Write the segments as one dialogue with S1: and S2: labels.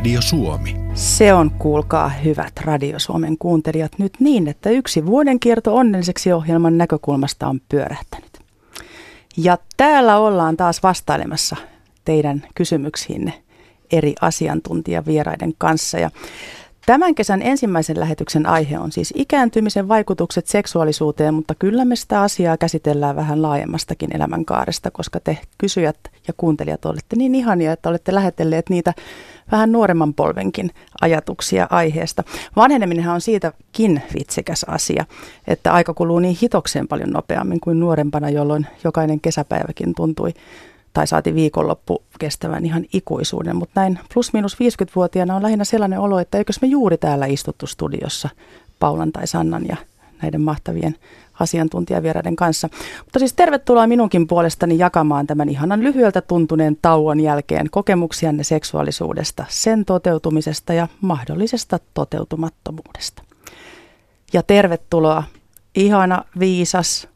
S1: Radio Suomi.
S2: Se on, kuulkaa hyvät Radio Suomen kuuntelijat, nyt niin, että yksi vuoden kierto onnelliseksi ohjelman näkökulmasta on pyörähtänyt. Ja täällä ollaan taas vastailemassa teidän kysymyksiinne eri asiantuntijavieraiden kanssa. Ja Tämän kesän ensimmäisen lähetyksen aihe on siis ikääntymisen vaikutukset seksuaalisuuteen, mutta kyllä me sitä asiaa käsitellään vähän laajemmastakin elämänkaaresta, koska te kysyjät ja kuuntelijat olette niin ihania, että olette lähetelleet niitä vähän nuoremman polvenkin ajatuksia aiheesta. Vanheneminenhan on siitäkin vitsikäs asia, että aika kuluu niin hitokseen paljon nopeammin kuin nuorempana, jolloin jokainen kesäpäiväkin tuntui tai saati viikonloppu kestävän ihan ikuisuuden, mutta näin plus minus 50-vuotiaana on lähinnä sellainen olo, että eikös me juuri täällä istuttu studiossa Paulan tai Sannan ja näiden mahtavien asiantuntijavieraiden kanssa. Mutta siis tervetuloa minunkin puolestani jakamaan tämän ihanan lyhyeltä tuntuneen tauon jälkeen kokemuksianne seksuaalisuudesta, sen toteutumisesta ja mahdollisesta toteutumattomuudesta. Ja tervetuloa ihana, viisas,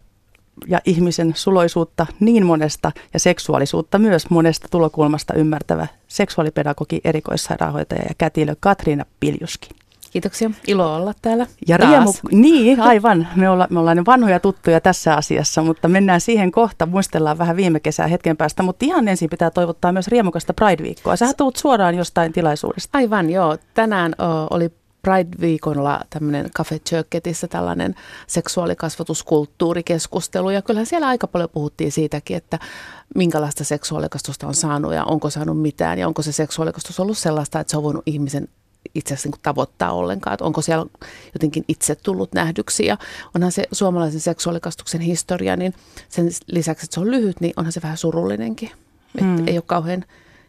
S2: ja ihmisen suloisuutta niin monesta ja seksuaalisuutta myös monesta tulokulmasta ymmärtävä seksuaalipedagogi, erikoissairaanhoitaja ja kätilö Katriina Piljuski.
S3: Kiitoksia. Ilo olla täällä
S2: ja
S3: taas.
S2: Riemu, niin, aivan. Me, olla, me ollaan vanhoja tuttuja tässä asiassa, mutta mennään siihen kohta. Muistellaan vähän viime kesää hetken päästä, mutta ihan ensin pitää toivottaa myös riemukasta Pride-viikkoa. Sä tuut suoraan jostain tilaisuudesta.
S3: Aivan, joo. Tänään o, oli Pride-viikolla tämmöinen Cafe Churketissä tällainen seksuaalikasvatuskulttuurikeskustelu. Ja kyllähän siellä aika paljon puhuttiin siitäkin, että minkälaista seksuaalikasvatusta on saanut ja onko saanut mitään. Ja onko se seksuaalikasvatus ollut sellaista, että se on voinut ihmisen itse asiassa niin tavoittaa ollenkaan, että onko siellä jotenkin itse tullut nähdyksi. Ja onhan se suomalaisen seksuaalikastuksen historia, niin sen lisäksi, että se on lyhyt, niin onhan se vähän surullinenkin. Hmm. ei ole kauhean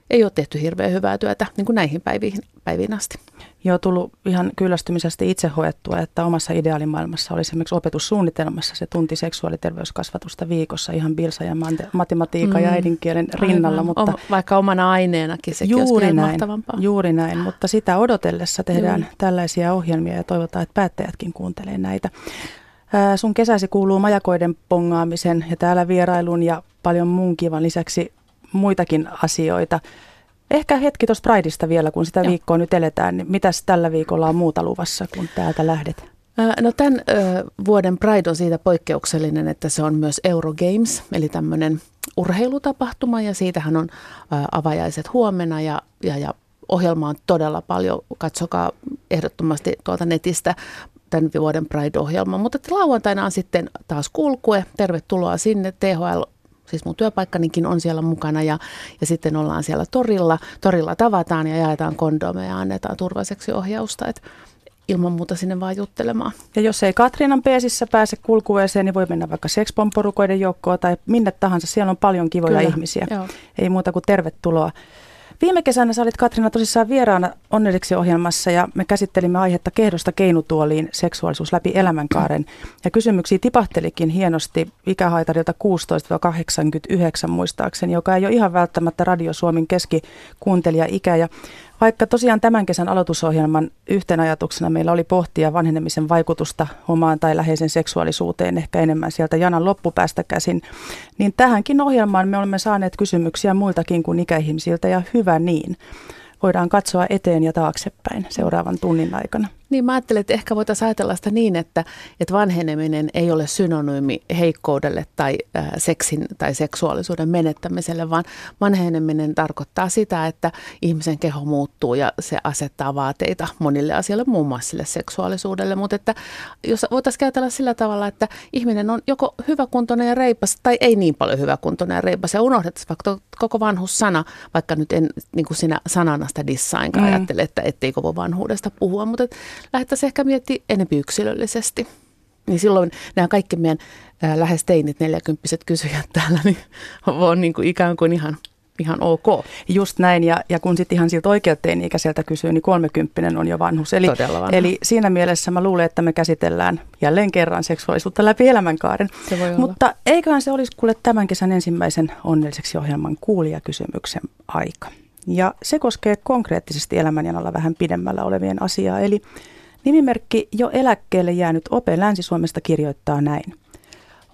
S3: ei ole tehty hirveän hyvää työtä niin kuin näihin päiviin, päiviin asti.
S2: Joo, tullut ihan kyllästymisestä itse hoettua, että omassa ideaalimaailmassa oli esimerkiksi opetussuunnitelmassa se tunti seksuaaliterveyskasvatusta viikossa ihan bilsa ja matematiikan mm. ja äidinkielen rinnalla.
S3: Aivan.
S2: Mutta
S3: Vaikka omana aineenakin sekin
S2: juuri näin,
S3: mahtavampaa.
S2: Juuri näin, mutta sitä odotellessa tehdään Juuri. tällaisia ohjelmia ja toivotaan, että päättäjätkin kuuntelee näitä. Sun kesäsi kuuluu majakoiden pongaamisen ja täällä vierailun ja paljon muun kivan lisäksi muitakin asioita. Ehkä hetki tuosta Prideista vielä, kun sitä Joo. viikkoa nyt eletään. Niin mitäs tällä viikolla on muuta luvassa, kun täältä lähdet?
S3: No tämän vuoden Pride on siitä poikkeuksellinen, että se on myös Eurogames, eli tämmöinen urheilutapahtuma ja siitähän on avajaiset huomenna ja, ja, ja ohjelma on todella paljon. Katsokaa ehdottomasti tuolta netistä tämän vuoden Pride-ohjelma. Mutta lauantaina on sitten taas kulkue. Tervetuloa sinne. THL siis mun työpaikkanikin on siellä mukana ja, ja sitten ollaan siellä torilla. Torilla tavataan ja jaetaan kondomeja ja annetaan turvalliseksi ohjausta. Et ilman muuta sinne vaan juttelemaan.
S2: Ja jos ei Katriinan peesissä pääse kulkueeseen, niin voi mennä vaikka Sexpon-porukoiden joukkoon tai minne tahansa. Siellä on paljon kivoja Kyllä, ihmisiä. Joo. Ei muuta kuin tervetuloa. Viime kesänä sä olit Katrina tosissaan vieraana onnelliseksi ohjelmassa ja me käsittelimme aihetta kehdosta keinutuoliin seksuaalisuus läpi elämänkaaren. Ja kysymyksiä tipahtelikin hienosti ikähaitarilta 16-89 muistaakseni, joka ei ole ihan välttämättä Radio Suomen keskikuuntelija-ikä. Ja vaikka tosiaan tämän kesän aloitusohjelman yhten ajatuksena meillä oli pohtia vanhenemisen vaikutusta omaan tai läheisen seksuaalisuuteen ehkä enemmän sieltä janan loppupäästä käsin, niin tähänkin ohjelmaan me olemme saaneet kysymyksiä muiltakin kuin ikäihmisiltä ja hyvä niin. Voidaan katsoa eteen ja taaksepäin seuraavan tunnin aikana.
S3: Niin mä ajattelen, että ehkä voitaisiin ajatella sitä niin, että, että vanheneminen ei ole synonyymi heikkoudelle tai äh, seksin tai seksuaalisuuden menettämiselle, vaan vanheneminen tarkoittaa sitä, että ihmisen keho muuttuu ja se asettaa vaateita monille asioille, muun muassa sille seksuaalisuudelle. Mutta että jos voitaisiin käytellä sillä tavalla, että ihminen on joko hyväkuntoinen ja reipas tai ei niin paljon hyväkuntoinen ja reipas ja unohdettaisiin vaikka koko vanhussana, vaikka nyt en niin kuin sinä sanana sitä dissainkaan mm. ajattele, että etteikö voi vanhuudesta puhua, mutta lähdettäisiin ehkä miettimään enemmän yksilöllisesti. Niin silloin nämä kaikki meidän ää, lähes teinit, neljäkymppiset kysyjät täällä, niin on niin kuin ikään kuin ihan ihan ok.
S2: Just näin, ja, ja kun sitten ihan siltä oikealta teini-ikäiseltä kysyy, niin kolmekymppinen on jo vanhus. Eli, eli siinä mielessä mä luulen, että me käsitellään jälleen kerran seksuaalisuutta läpi elämänkaaren.
S3: Se voi
S2: Mutta olla. eiköhän se olisi kuule tämän kesän ensimmäisen onnelliseksi ohjelman kuulijakysymyksen aika. Ja se koskee konkreettisesti elämänjanalla vähän pidemmällä olevien asiaa, eli Nimimerkki jo eläkkeelle jäänyt Ope Länsi-Suomesta kirjoittaa näin.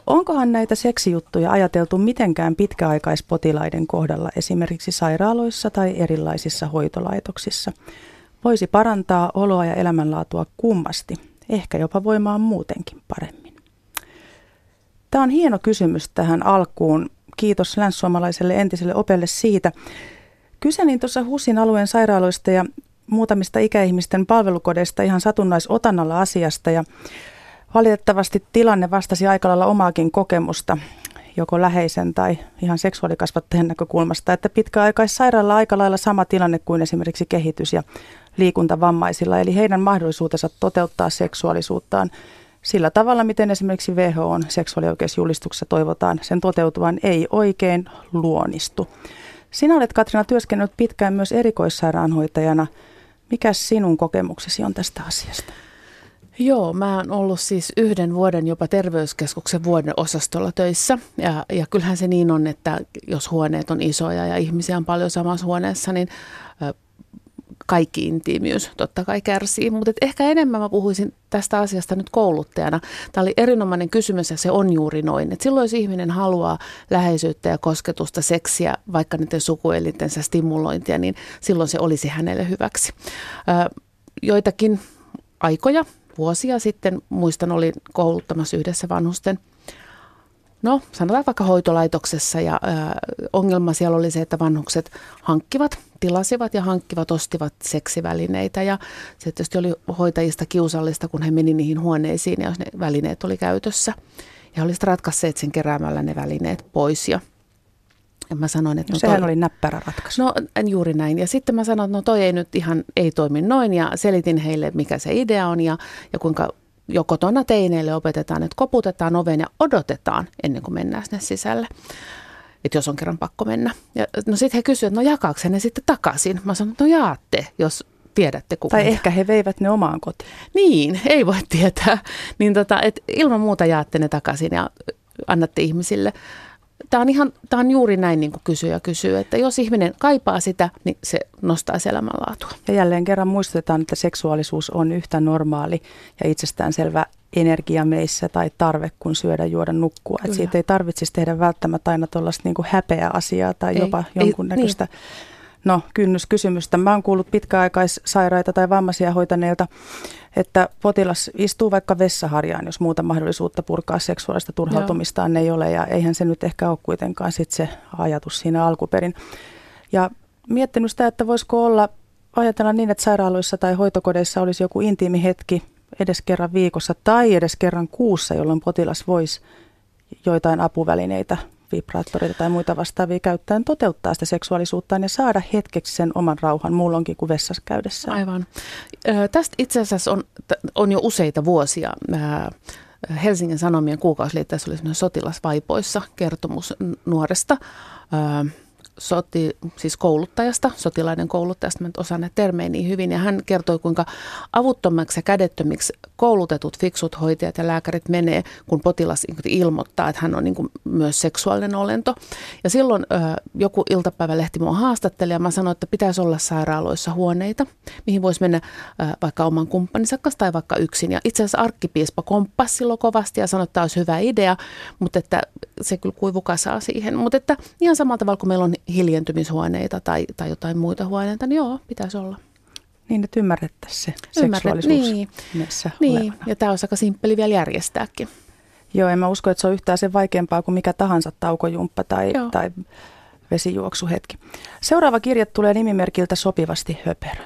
S2: Onkohan näitä seksijuttuja ajateltu mitenkään pitkäaikaispotilaiden kohdalla esimerkiksi sairaaloissa tai erilaisissa hoitolaitoksissa? Voisi parantaa oloa ja elämänlaatua kummasti, ehkä jopa voimaan muutenkin paremmin. Tämä on hieno kysymys tähän alkuun. Kiitos länssuomalaiselle entiselle opelle siitä. Kyselin tuossa HUSin alueen sairaaloista ja muutamista ikäihmisten palvelukodeista ihan satunnaisotannalla asiasta ja valitettavasti tilanne vastasi aika lailla omaakin kokemusta joko läheisen tai ihan seksuaalikasvattajan näkökulmasta, että pitkäaikaissairaalla aika lailla sama tilanne kuin esimerkiksi kehitys- ja liikuntavammaisilla, eli heidän mahdollisuutensa toteuttaa seksuaalisuuttaan sillä tavalla, miten esimerkiksi WHO on seksuaalioikeusjulistuksessa toivotaan sen toteutuvan, ei oikein luonistu. Sinä olet Katrina työskennellyt pitkään myös erikoissairaanhoitajana. Mikä sinun kokemuksesi on tästä asiasta?
S3: Joo, mä oon ollut siis yhden vuoden jopa terveyskeskuksen vuoden osastolla töissä. Ja, ja kyllähän se niin on, että jos huoneet on isoja ja ihmisiä on paljon samassa huoneessa, niin kaikki intiimiys totta kai kärsii. Mutta ehkä enemmän mä puhuisin tästä asiasta nyt kouluttajana. Tämä oli erinomainen kysymys ja se on juuri noin. Että silloin jos ihminen haluaa läheisyyttä ja kosketusta, seksiä, vaikka niiden sukuelintensä stimulointia, niin silloin se olisi hänelle hyväksi. joitakin aikoja, vuosia sitten, muistan, olin kouluttamassa yhdessä vanhusten – No, sanotaan vaikka hoitolaitoksessa ja ö, ongelma siellä oli se, että vanhukset hankkivat, tilasivat ja hankkivat, ostivat seksivälineitä ja se tietysti oli hoitajista kiusallista, kun he meni niihin huoneisiin ja jos ne välineet oli käytössä. Ja olisivat ratkaisseet sen keräämällä ne välineet pois ja ja mä sanoin, että
S2: no, no sehän toi, oli näppärä ratkaisu.
S3: No juuri näin. Ja sitten mä sanoin, että no toi ei nyt ihan, ei toimi noin ja selitin heille, mikä se idea on ja, ja kuinka jo kotona teineille opetetaan, että koputetaan oven ja odotetaan ennen kuin mennään sinne sisälle. Että jos on kerran pakko mennä. Ja, no sitten he kysyivät, että no jakaako ne sitten takaisin? Mä sanoin, että no jaatte, jos tiedätte kuka.
S2: Tai ehkä he veivät ne omaan kotiin.
S3: Niin, ei voi tietää. Niin tota, et ilman muuta jaatte ne takaisin ja annatte ihmisille tämä on, ihan, tämä on juuri näin niin kuin kysyjä kysyy, että jos ihminen kaipaa sitä, niin se nostaa elämänlaatua.
S2: Ja jälleen kerran muistetaan, että seksuaalisuus on yhtä normaali ja itsestäänselvä energia meissä tai tarve kuin syödä, juoda, nukkua. Että siitä ei tarvitsisi tehdä välttämättä aina tuollaista niin häpeä asiaa tai ei, jopa jonkunnäköistä niin. No, kynnyskysymystä. Mä oon kuullut pitkäaikaissairaita tai vammaisia hoitaneilta että potilas istuu vaikka vessaharjaan, jos muuta mahdollisuutta purkaa seksuaalista turhautumistaan ei ole. Ja eihän se nyt ehkä ole kuitenkaan sit se ajatus siinä alkuperin. Ja miettinyt sitä, että voisiko olla, ajatella niin, että sairaaloissa tai hoitokodeissa olisi joku intiimi hetki edes kerran viikossa tai edes kerran kuussa, jolloin potilas voisi joitain apuvälineitä vibraattoreita tai muita vastaavia käyttäen toteuttaa sitä seksuaalisuuttaan ja saada hetkeksi sen oman rauhan muulloinkin kuin vessassa käydessä.
S3: Aivan. Tästä itse asiassa on, on jo useita vuosia. Helsingin Sanomien kuukausiliitteessä oli sotilasvaipoissa kertomus nuoresta soti, siis kouluttajasta, sotilaiden kouluttajasta, mä osaan näitä termejä niin hyvin, ja hän kertoi, kuinka avuttomaksi ja kädettömiksi koulutetut fiksut hoitajat ja lääkärit menee, kun potilas ilmoittaa, että hän on niin kuin myös seksuaalinen olento. Ja silloin ö, joku iltapäivälehti mua haastatteli, ja mä sanoin, että pitäisi olla sairaaloissa huoneita, mihin voisi mennä ö, vaikka oman kumppaninsa kanssa tai vaikka yksin. Ja itse asiassa arkkipiispa komppasi silloin kovasti ja sanoi, että tämä olisi hyvä idea, mutta että se kyllä kuivukasaa siihen. Mutta että ihan samalla tavalla kuin meillä on hiljentymishuoneita tai, tai jotain muita huoneita, niin joo, pitäisi olla.
S2: Niin, että ymmärrettäisiin se Ymmärret, seksuaalisuus
S3: niin, niin. ja tämä on aika simppeli vielä järjestääkin.
S2: Joo, en mä usko, että se on yhtään sen vaikeampaa kuin mikä tahansa taukojumppa tai, tai vesijuoksuhetki. Seuraava kirja tulee nimimerkiltä Sopivasti höperö.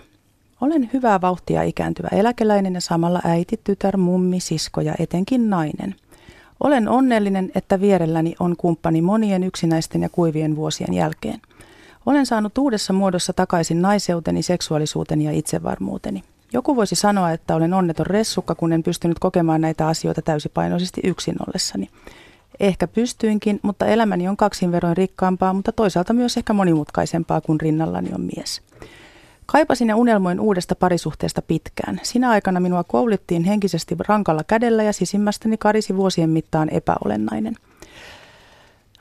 S2: Olen hyvää vauhtia ikääntyvä eläkeläinen ja samalla äiti, tytär, mummi, sisko ja etenkin nainen. Olen onnellinen, että vierelläni on kumppani monien yksinäisten ja kuivien vuosien jälkeen. Olen saanut uudessa muodossa takaisin naiseuteni, seksuaalisuuteni ja itsevarmuuteni. Joku voisi sanoa, että olen onneton ressukka, kun en pystynyt kokemaan näitä asioita täysipainoisesti yksin ollessani. Ehkä pystyinkin, mutta elämäni on kaksin verroin rikkaampaa, mutta toisaalta myös ehkä monimutkaisempaa, kun rinnallani on mies. Kaipasin ja unelmoin uudesta parisuhteesta pitkään. Sinä aikana minua koulittiin henkisesti rankalla kädellä ja sisimmästäni karisi vuosien mittaan epäolennainen.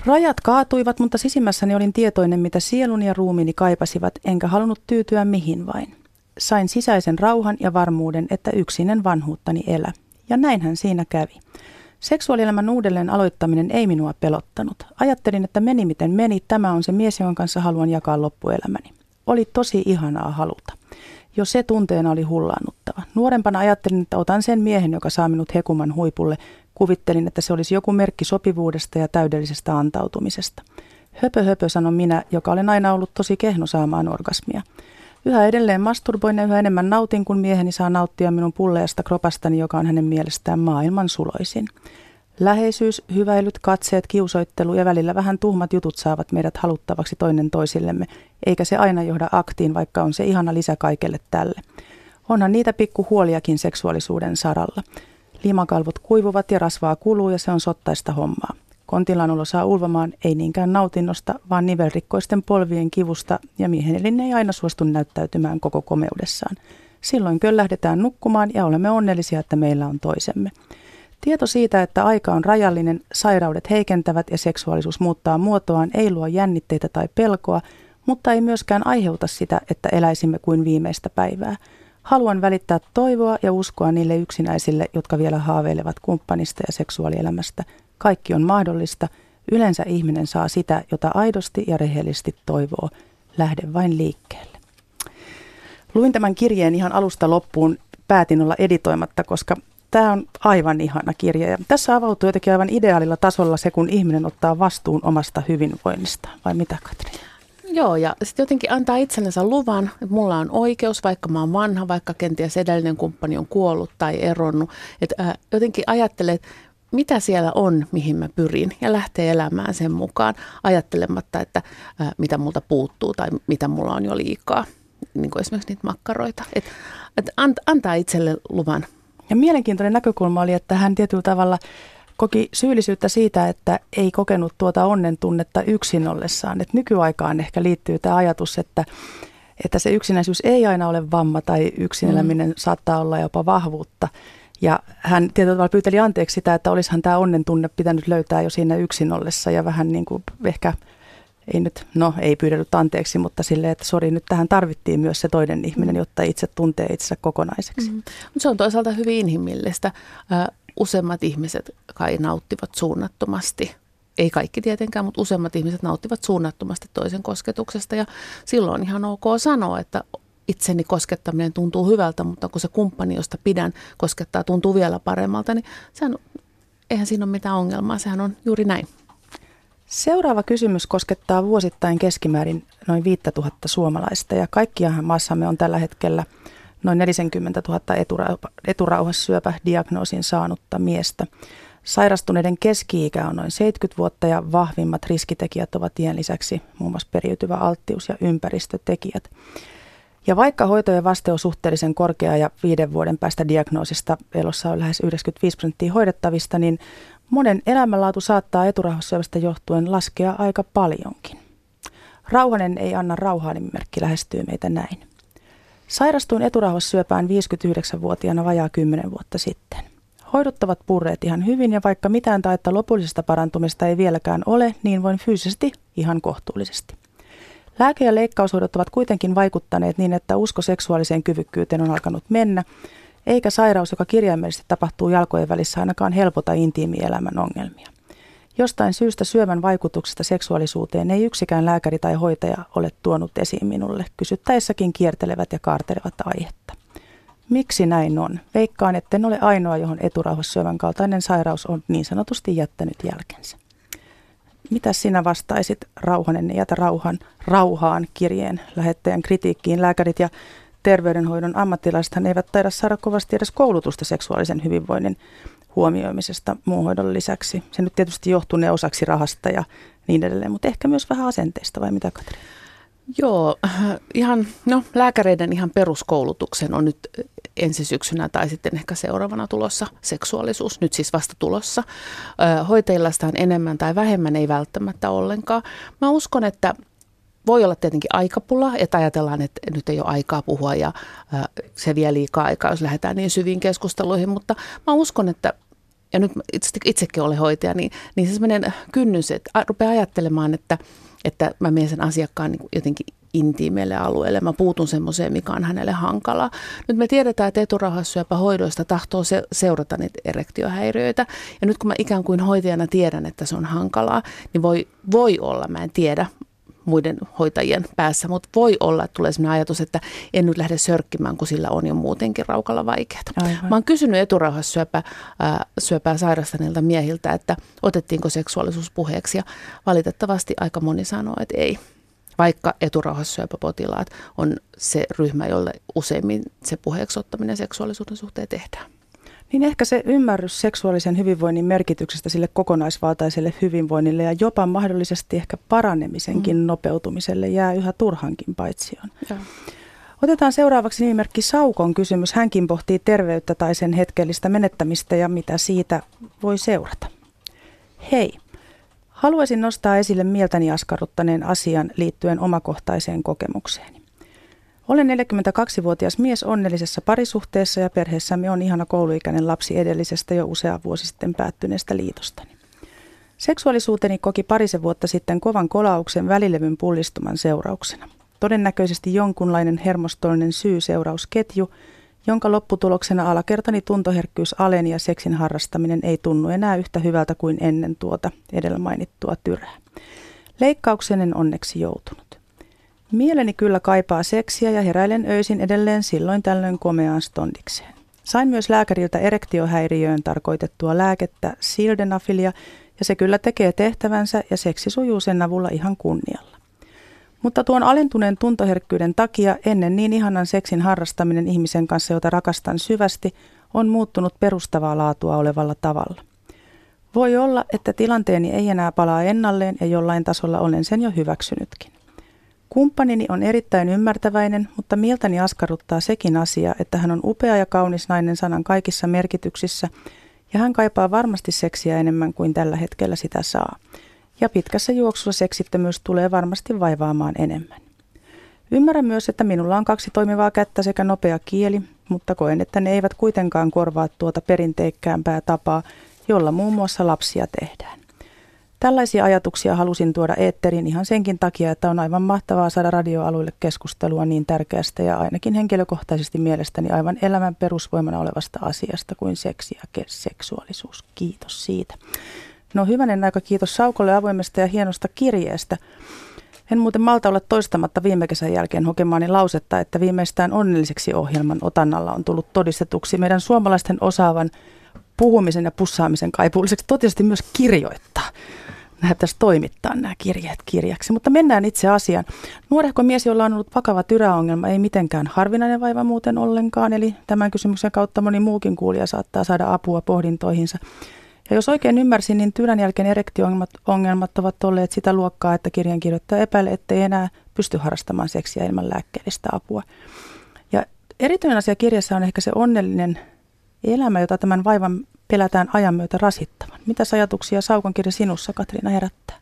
S2: Rajat kaatuivat, mutta sisimmässäni olin tietoinen, mitä sieluni ja ruumiini kaipasivat, enkä halunnut tyytyä mihin vain. Sain sisäisen rauhan ja varmuuden, että yksinen vanhuuttani elä. Ja näinhän siinä kävi. Seksuaalielämän uudelleen aloittaminen ei minua pelottanut. Ajattelin, että meni miten meni, tämä on se mies, jonka kanssa haluan jakaa loppuelämäni. Oli tosi ihanaa haluta. Jo se tunteena oli hullaannuttava. Nuorempana ajattelin, että otan sen miehen, joka saa minut hekuman huipulle. Kuvittelin, että se olisi joku merkki sopivuudesta ja täydellisestä antautumisesta. Höpö höpö, sanon minä, joka olen aina ollut tosi kehno saamaan orgasmia. Yhä edelleen masturboin ja yhä enemmän nautin, kun mieheni saa nauttia minun pulleasta kropastani, joka on hänen mielestään maailman suloisin. Läheisyys, hyväilyt, katseet, kiusoittelu ja välillä vähän tuhmat jutut saavat meidät haluttavaksi toinen toisillemme, eikä se aina johda aktiin, vaikka on se ihana lisä kaikelle tälle. Onhan niitä pikku huoliakin seksuaalisuuden saralla. Limakalvot kuivuvat ja rasvaa kuluu ja se on sottaista hommaa. Kontilanulo saa ulvamaan ei niinkään nautinnosta, vaan nivelrikkoisten polvien kivusta ja miehen elin ei aina suostu näyttäytymään koko komeudessaan. Silloin lähdetään nukkumaan ja olemme onnellisia, että meillä on toisemme. Tieto siitä, että aika on rajallinen, sairaudet heikentävät ja seksuaalisuus muuttaa muotoaan, ei luo jännitteitä tai pelkoa, mutta ei myöskään aiheuta sitä, että eläisimme kuin viimeistä päivää. Haluan välittää toivoa ja uskoa niille yksinäisille, jotka vielä haaveilevat kumppanista ja seksuaalielämästä. Kaikki on mahdollista. Yleensä ihminen saa sitä, jota aidosti ja rehellisesti toivoo. Lähde vain liikkeelle. Luin tämän kirjeen ihan alusta loppuun. Päätin olla editoimatta, koska Tämä on aivan ihana kirja ja tässä avautuu jotenkin aivan ideaalilla tasolla se, kun ihminen ottaa vastuun omasta hyvinvoinnistaan. Vai mitä Katri?
S3: Joo, ja sitten jotenkin antaa itsellensä luvan, että mulla on oikeus, vaikka mä oon vanha, vaikka kenties edellinen kumppani on kuollut tai eronnut. Että äh, jotenkin ajattelee, mitä siellä on, mihin mä pyrin, ja lähtee elämään sen mukaan, ajattelematta, että äh, mitä multa puuttuu tai mitä mulla on jo liikaa. Niin kuin esimerkiksi niitä makkaroita. Että et antaa itselle luvan
S2: ja mielenkiintoinen näkökulma oli, että hän tietyllä tavalla koki syyllisyyttä siitä, että ei kokenut tuota onnen tunnetta yksin ollessaan. Et nykyaikaan ehkä liittyy tämä ajatus, että, että se yksinäisyys ei aina ole vamma tai yksin eläminen mm. saattaa olla jopa vahvuutta. Ja hän tietyllä tavalla pyyteli anteeksi sitä, että olisihan tämä onnen tunne pitänyt löytää jo siinä yksin ollessa ja vähän niin kuin ehkä ei nyt, no ei pyydellyt anteeksi, mutta silleen, että sori, nyt tähän tarvittiin myös se toinen ihminen, mm. jotta itse tuntee itsensä kokonaiseksi. Mm.
S3: Mutta se on toisaalta hyvin inhimillistä. useimmat ihmiset kai nauttivat suunnattomasti ei kaikki tietenkään, mutta useimmat ihmiset nauttivat suunnattomasti toisen kosketuksesta ja silloin on ihan ok sanoa, että itseni koskettaminen tuntuu hyvältä, mutta kun se kumppani, josta pidän, koskettaa, tuntuu vielä paremmalta, niin sehän, eihän siinä ole mitään ongelmaa, sehän on juuri näin.
S2: Seuraava kysymys koskettaa vuosittain keskimäärin noin 5000 suomalaista ja kaikkiaan maassamme on tällä hetkellä noin 40 000 eturauhassyöpä diagnoosin saanutta miestä. Sairastuneiden keski-ikä on noin 70 vuotta ja vahvimmat riskitekijät ovat iän lisäksi muun muassa periytyvä alttius ja ympäristötekijät. Ja vaikka hoitojen vaste on suhteellisen korkea ja viiden vuoden päästä diagnoosista elossa on lähes 95 prosenttia hoidettavista, niin Monen elämänlaatu saattaa eturauhassyövästä johtuen laskea aika paljonkin. Rauhanen ei anna rauhaa merkki lähestyy meitä näin. Sairastuin eturauhassyöpään 59-vuotiaana vajaa 10 vuotta sitten. Hoiduttavat purreet ihan hyvin ja vaikka mitään taetta lopullisesta parantumista ei vieläkään ole, niin voin fyysisesti ihan kohtuullisesti. Lääke- ja leikkaushoidot ovat kuitenkin vaikuttaneet niin, että usko seksuaaliseen kyvykkyyteen on alkanut mennä eikä sairaus, joka kirjaimellisesti tapahtuu jalkojen välissä, ainakaan helpota intiimielämän ongelmia. Jostain syystä syövän vaikutuksesta seksuaalisuuteen ei yksikään lääkäri tai hoitaja ole tuonut esiin minulle, kysyttäessäkin kiertelevät ja kaartelevat aihetta. Miksi näin on? Veikkaan, etten ole ainoa, johon eturauhassyövän kaltainen sairaus on niin sanotusti jättänyt jälkensä. Mitä sinä vastaisit Rauhanen jätä rauhan, rauhaan kirjeen lähettäjän kritiikkiin? Lääkärit ja terveydenhoidon ammattilaisethan eivät taida saada kovasti edes koulutusta seksuaalisen hyvinvoinnin huomioimisesta muun hoidon lisäksi. Se nyt tietysti johtuu ne osaksi rahasta ja niin edelleen, mutta ehkä myös vähän asenteista vai mitä Katri?
S3: Joo, ihan, no lääkäreiden ihan peruskoulutuksen on nyt ensi syksynä tai sitten ehkä seuraavana tulossa seksuaalisuus, nyt siis vasta tulossa. Hoitajilla sitä on enemmän tai vähemmän, ei välttämättä ollenkaan. Mä uskon, että voi olla tietenkin aikapula, että ajatellaan, että nyt ei ole aikaa puhua ja se vie liikaa aikaa, jos lähdetään niin syviin keskusteluihin, mutta mä uskon, että ja nyt itse, itsekin olen hoitaja, niin, niin se sellainen kynnys, että rupeaa ajattelemaan, että, että mä menen sen asiakkaan niin jotenkin intiimeille alueelle. Mä puutun semmoiseen, mikä on hänelle hankalaa. Nyt me tiedetään, että eturauhassyöpähoidoista tahtoo se, seurata niitä erektiohäiriöitä. Ja nyt kun mä ikään kuin hoitajana tiedän, että se on hankalaa, niin voi, voi olla, mä en tiedä, muiden hoitajien päässä, mutta voi olla, että tulee sellainen ajatus, että en nyt lähde sörkkimään, kun sillä on jo muutenkin raukalla vaikeaa. Aivan. Mä oon kysynyt eturauhassyöpää syöpää sairastaneilta miehiltä, että otettiinko seksuaalisuus puheeksi ja valitettavasti aika moni sanoo, että ei. Vaikka eturauhassyöpäpotilaat on se ryhmä, jolle useimmin se puheeksi ottaminen seksuaalisuuden suhteen tehdään.
S2: Niin ehkä se ymmärrys seksuaalisen hyvinvoinnin merkityksestä sille kokonaisvaltaiselle hyvinvoinnille ja jopa mahdollisesti ehkä paranemisenkin mm. nopeutumiselle jää yhä turhankin paitsioon. Ja. Otetaan seuraavaksi nimimerkki Saukon kysymys. Hänkin pohtii terveyttä tai sen hetkellistä menettämistä ja mitä siitä voi seurata. Hei, haluaisin nostaa esille mieltäni askarruttaneen asian liittyen omakohtaiseen kokemukseeni. Olen 42-vuotias mies onnellisessa parisuhteessa ja perheessämme on ihana kouluikäinen lapsi edellisestä jo usea vuosi sitten päättyneestä liitostani. Seksuaalisuuteni koki parisen vuotta sitten kovan kolauksen välilevyn pullistuman seurauksena. Todennäköisesti jonkunlainen hermostollinen syy-seurausketju, jonka lopputuloksena alakertani tuntoherkkyys aleni ja seksin harrastaminen ei tunnu enää yhtä hyvältä kuin ennen tuota edellä mainittua tyrää. Leikkaukseen en onneksi joutunut. Mieleni kyllä kaipaa seksiä ja heräilen öisin edelleen silloin tällöin komeaan stondikseen. Sain myös lääkäriltä erektiohäiriöön tarkoitettua lääkettä sildenafilia ja se kyllä tekee tehtävänsä ja seksi sujuu sen avulla ihan kunnialla. Mutta tuon alentuneen tuntoherkkyyden takia ennen niin ihanan seksin harrastaminen ihmisen kanssa, jota rakastan syvästi, on muuttunut perustavaa laatua olevalla tavalla. Voi olla, että tilanteeni ei enää palaa ennalleen ja jollain tasolla olen sen jo hyväksynytkin. Kumppanini on erittäin ymmärtäväinen, mutta mieltäni askarruttaa sekin asia, että hän on upea ja kaunis nainen sanan kaikissa merkityksissä, ja hän kaipaa varmasti seksiä enemmän kuin tällä hetkellä sitä saa. Ja pitkässä juoksussa seksittömyys tulee varmasti vaivaamaan enemmän. Ymmärrän myös, että minulla on kaksi toimivaa kättä sekä nopea kieli, mutta koen, että ne eivät kuitenkaan korvaa tuota perinteikkäämpää tapaa, jolla muun muassa lapsia tehdään. Tällaisia ajatuksia halusin tuoda eetteriin ihan senkin takia, että on aivan mahtavaa saada radioalueelle keskustelua niin tärkeästä ja ainakin henkilökohtaisesti mielestäni aivan elämän perusvoimana olevasta asiasta kuin seksi ja seksuaalisuus. Kiitos siitä. No hyvänen aika kiitos Saukolle avoimesta ja hienosta kirjeestä. En muuten malta olla toistamatta viime kesän jälkeen hokemaani lausetta, että viimeistään onnelliseksi ohjelman otannalla on tullut todistetuksi meidän suomalaisten osaavan puhumisen ja pussaamisen kaipuulliseksi totisesti myös kirjoittaa nämä pitäisi toimittaa nämä kirjeet kirjaksi. Mutta mennään itse asiaan. Nuorehko mies, jolla on ollut vakava tyräongelma, ei mitenkään harvinainen vaiva muuten ollenkaan. Eli tämän kysymyksen kautta moni muukin kuulija saattaa saada apua pohdintoihinsa. Ja jos oikein ymmärsin, niin tyrän jälkeen erektioongelmat ongelmat ovat olleet sitä luokkaa, että kirjankirjoittaja epäilee, ettei enää pysty harrastamaan seksiä ilman lääkkeellistä apua. Ja erityinen asia kirjassa on ehkä se onnellinen elämä, jota tämän vaivan pelätään ajan myötä rasittavan. Mitä ajatuksia Saukon kirja sinussa, Katriina, herättää?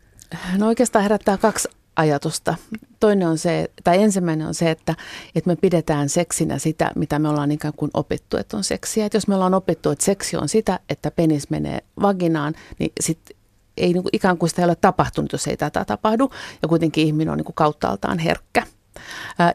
S3: No oikeastaan herättää kaksi ajatusta. Toinen on se, tai ensimmäinen on se, että, että me pidetään seksinä sitä, mitä me ollaan ikään kuin opittu, että on seksiä. Että jos me ollaan opittu, että seksi on sitä, että penis menee vaginaan, niin sitten ei niin kuin, ikään kuin sitä ei ole tapahtunut, jos ei tätä tapahdu. Ja kuitenkin ihminen on niin kuin kauttaaltaan herkkä.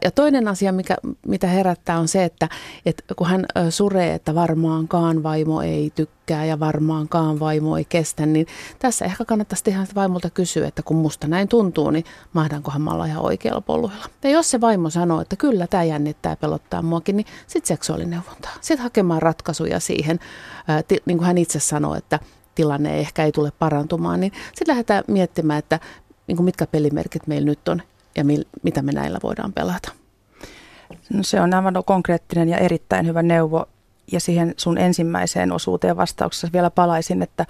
S3: Ja toinen asia, mikä, mitä herättää, on se, että, että kun hän suree, että varmaankaan vaimo ei tykkää ja varmaankaan vaimo ei kestä, niin tässä ehkä kannattaisi tehdä vaimolta kysyä, että kun musta näin tuntuu, niin mahdankohan mä olla ihan oikealla poluilla. Ja jos se vaimo sanoo, että kyllä tämä jännittää ja pelottaa muakin, niin sitten seksuaalineuvontaa. Sitten hakemaan ratkaisuja siihen, niin kuin hän itse sanoo, että tilanne ehkä ei tule parantumaan, niin sitten lähdetään miettimään, että niin mitkä pelimerkit meillä nyt on ja mil, mitä me näillä voidaan pelata?
S2: No se on aivan konkreettinen ja erittäin hyvä neuvo. Ja siihen sun ensimmäiseen osuuteen vastauksessa vielä palaisin, että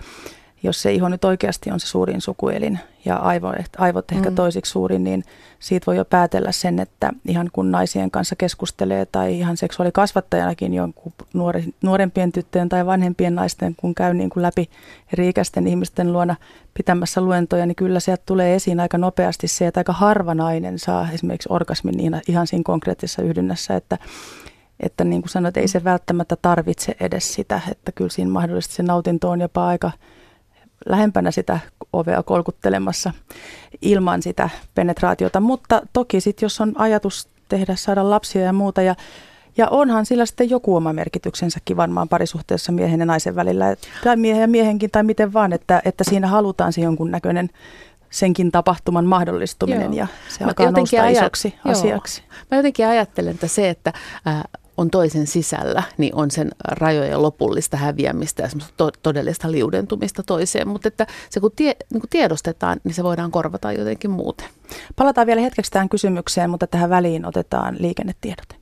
S2: jos se iho nyt oikeasti on se suurin sukuelin ja aivo, aivot ehkä mm. toisiksi suurin, niin siitä voi jo päätellä sen, että ihan kun naisien kanssa keskustelee tai ihan seksuaalikasvattajanakin jonkun nuori, nuorempien tyttöjen tai vanhempien naisten, kun käy niin kuin läpi eri ikäisten ihmisten luona pitämässä luentoja, niin kyllä sieltä tulee esiin aika nopeasti se, että aika harva nainen saa esimerkiksi orgasmin ihan siinä konkreettisessa yhdynnässä, että että niin kuin sanoit, ei se välttämättä tarvitse edes sitä, että kyllä siinä mahdollisesti se nautinto on jopa aika lähempänä sitä ovea kolkuttelemassa ilman sitä penetraatiota. Mutta toki sitten, jos on ajatus tehdä, saada lapsia ja muuta ja ja onhan sillä sitten joku oma merkityksensäkin varmaan parisuhteessa miehen ja naisen välillä, tai miehen ja miehenkin, tai miten vaan, että, että siinä halutaan se jonkunnäköinen senkin tapahtuman mahdollistuminen joo. ja se Mä alkaa nousta ajat, isoksi joo. asiaksi.
S3: Mä jotenkin ajattelen, että se, että äh, on toisen sisällä, niin on sen rajojen lopullista häviämistä ja to- todellista liudentumista toiseen. Mutta että se kun, tie, niin kun tiedostetaan, niin se voidaan korvata jotenkin muuten.
S2: Palataan vielä hetkeksi tähän kysymykseen, mutta tähän väliin otetaan liikennetiedote.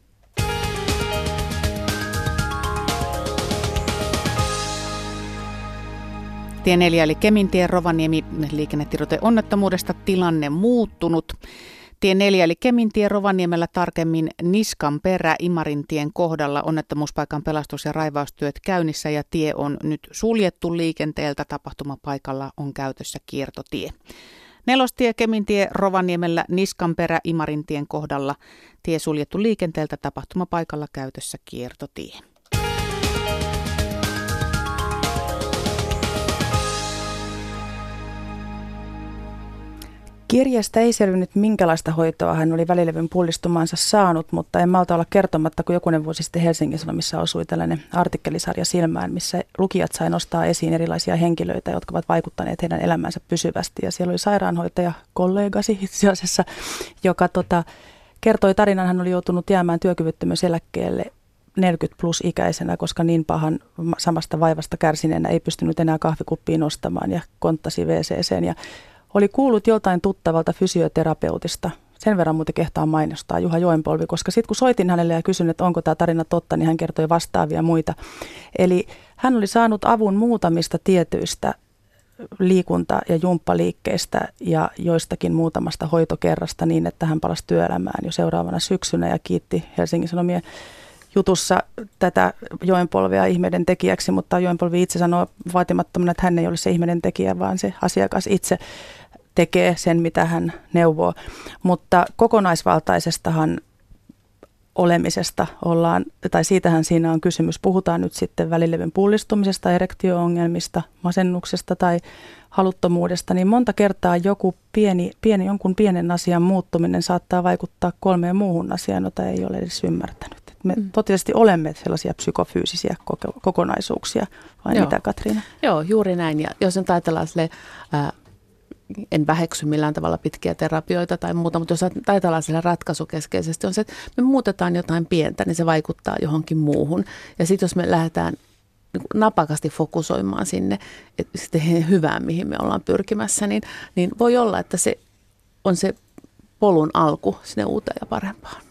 S1: Tie 4 eli Kemintien Rovaniemi liikennetiedote onnettomuudesta tilanne muuttunut. Tie 4 eli Kemintien Rovaniemellä tarkemmin Niskan perä Imarintien kohdalla onnettomuuspaikan pelastus- ja raivaustyöt käynnissä ja tie on nyt suljettu liikenteeltä. Tapahtumapaikalla on käytössä kiertotie. Nelostie Kemintie Rovaniemellä Niskanperä Imarintien kohdalla. Tie suljettu liikenteeltä tapahtumapaikalla käytössä kiertotie.
S2: Kirjeestä ei selvinnyt, minkälaista hoitoa hän oli välilevyn pullistumaansa saanut, mutta en malta olla kertomatta, kun jokunen vuosi sitten Helsingin Sanomissa osui tällainen artikkelisarja silmään, missä lukijat sai nostaa esiin erilaisia henkilöitä, jotka ovat vaikuttaneet heidän elämänsä pysyvästi. Ja siellä oli sairaanhoitaja, kollegasi itse asiassa, joka tota, kertoi tarinan, hän oli joutunut jäämään työkyvyttömyyseläkkeelle 40 plus ikäisenä, koska niin pahan samasta vaivasta kärsineenä ei pystynyt enää kahvikuppiin nostamaan ja konttasi WCCen. Ja oli kuullut jotain tuttavalta fysioterapeutista. Sen verran muuten kehtaa mainostaa Juha Joenpolvi, koska sitten kun soitin hänelle ja kysyin, että onko tämä tarina totta, niin hän kertoi vastaavia muita. Eli hän oli saanut avun muutamista tietyistä liikunta- ja jumppaliikkeistä ja joistakin muutamasta hoitokerrasta niin, että hän palasi työelämään jo seuraavana syksynä ja kiitti Helsingin Sanomien jutussa tätä Joenpolvea ihmeiden tekijäksi, mutta Joenpolvi itse sanoo vaatimattomana, että hän ei ole se ihmeiden tekijä, vaan se asiakas itse tekee sen, mitä hän neuvoo. Mutta kokonaisvaltaisestahan olemisesta ollaan, tai siitähän siinä on kysymys. Puhutaan nyt sitten välilevyn pullistumisesta, erektio-ongelmista, masennuksesta tai haluttomuudesta, niin monta kertaa joku pieni, pieni, jonkun pienen asian muuttuminen saattaa vaikuttaa kolmeen muuhun asiaan, jota ei ole edes ymmärtänyt. Me mm. totisesti olemme sellaisia psykofyysisiä kokonaisuuksia, vai Joo. mitä Katriina?
S3: Joo, juuri näin. Ja jos nyt ajatellaan sille, ää, en väheksy millään tavalla pitkiä terapioita tai muuta, mutta jos ajatellaan sillä ratkaisukeskeisesti, on se, että me muutetaan jotain pientä, niin se vaikuttaa johonkin muuhun. Ja sitten jos me lähdetään niin napakasti fokusoimaan sinne että sitten hyvään, mihin me ollaan pyrkimässä, niin, niin voi olla, että se on se polun alku sinne uuteen ja parempaan.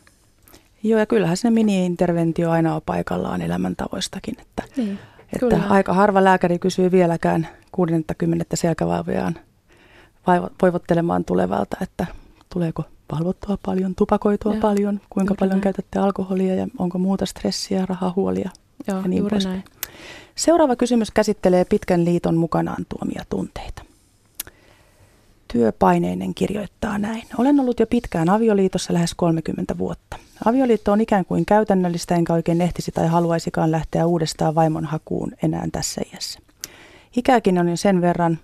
S2: Joo, ja kyllähän se mini-interventio aina on paikallaan elämäntavoistakin. Että, niin, että aika harva lääkäri kysyy vieläkään 60 selkävaiviaan voivottelemaan tulevalta, että tuleeko valvottua paljon, tupakoitua Joo, paljon, kuinka paljon näin. käytätte alkoholia ja onko muuta stressiä, rahahuolia Joo, ja niin poispäin. Seuraava kysymys käsittelee pitkän liiton mukanaan tuomia tunteita. Työpaineinen kirjoittaa näin. Olen ollut jo pitkään avioliitossa lähes 30 vuotta. Avioliitto on ikään kuin käytännöllistä, enkä oikein ehtisi tai haluaisikaan lähteä uudestaan vaimon hakuun enää tässä iässä. Ikäkin on jo sen verran,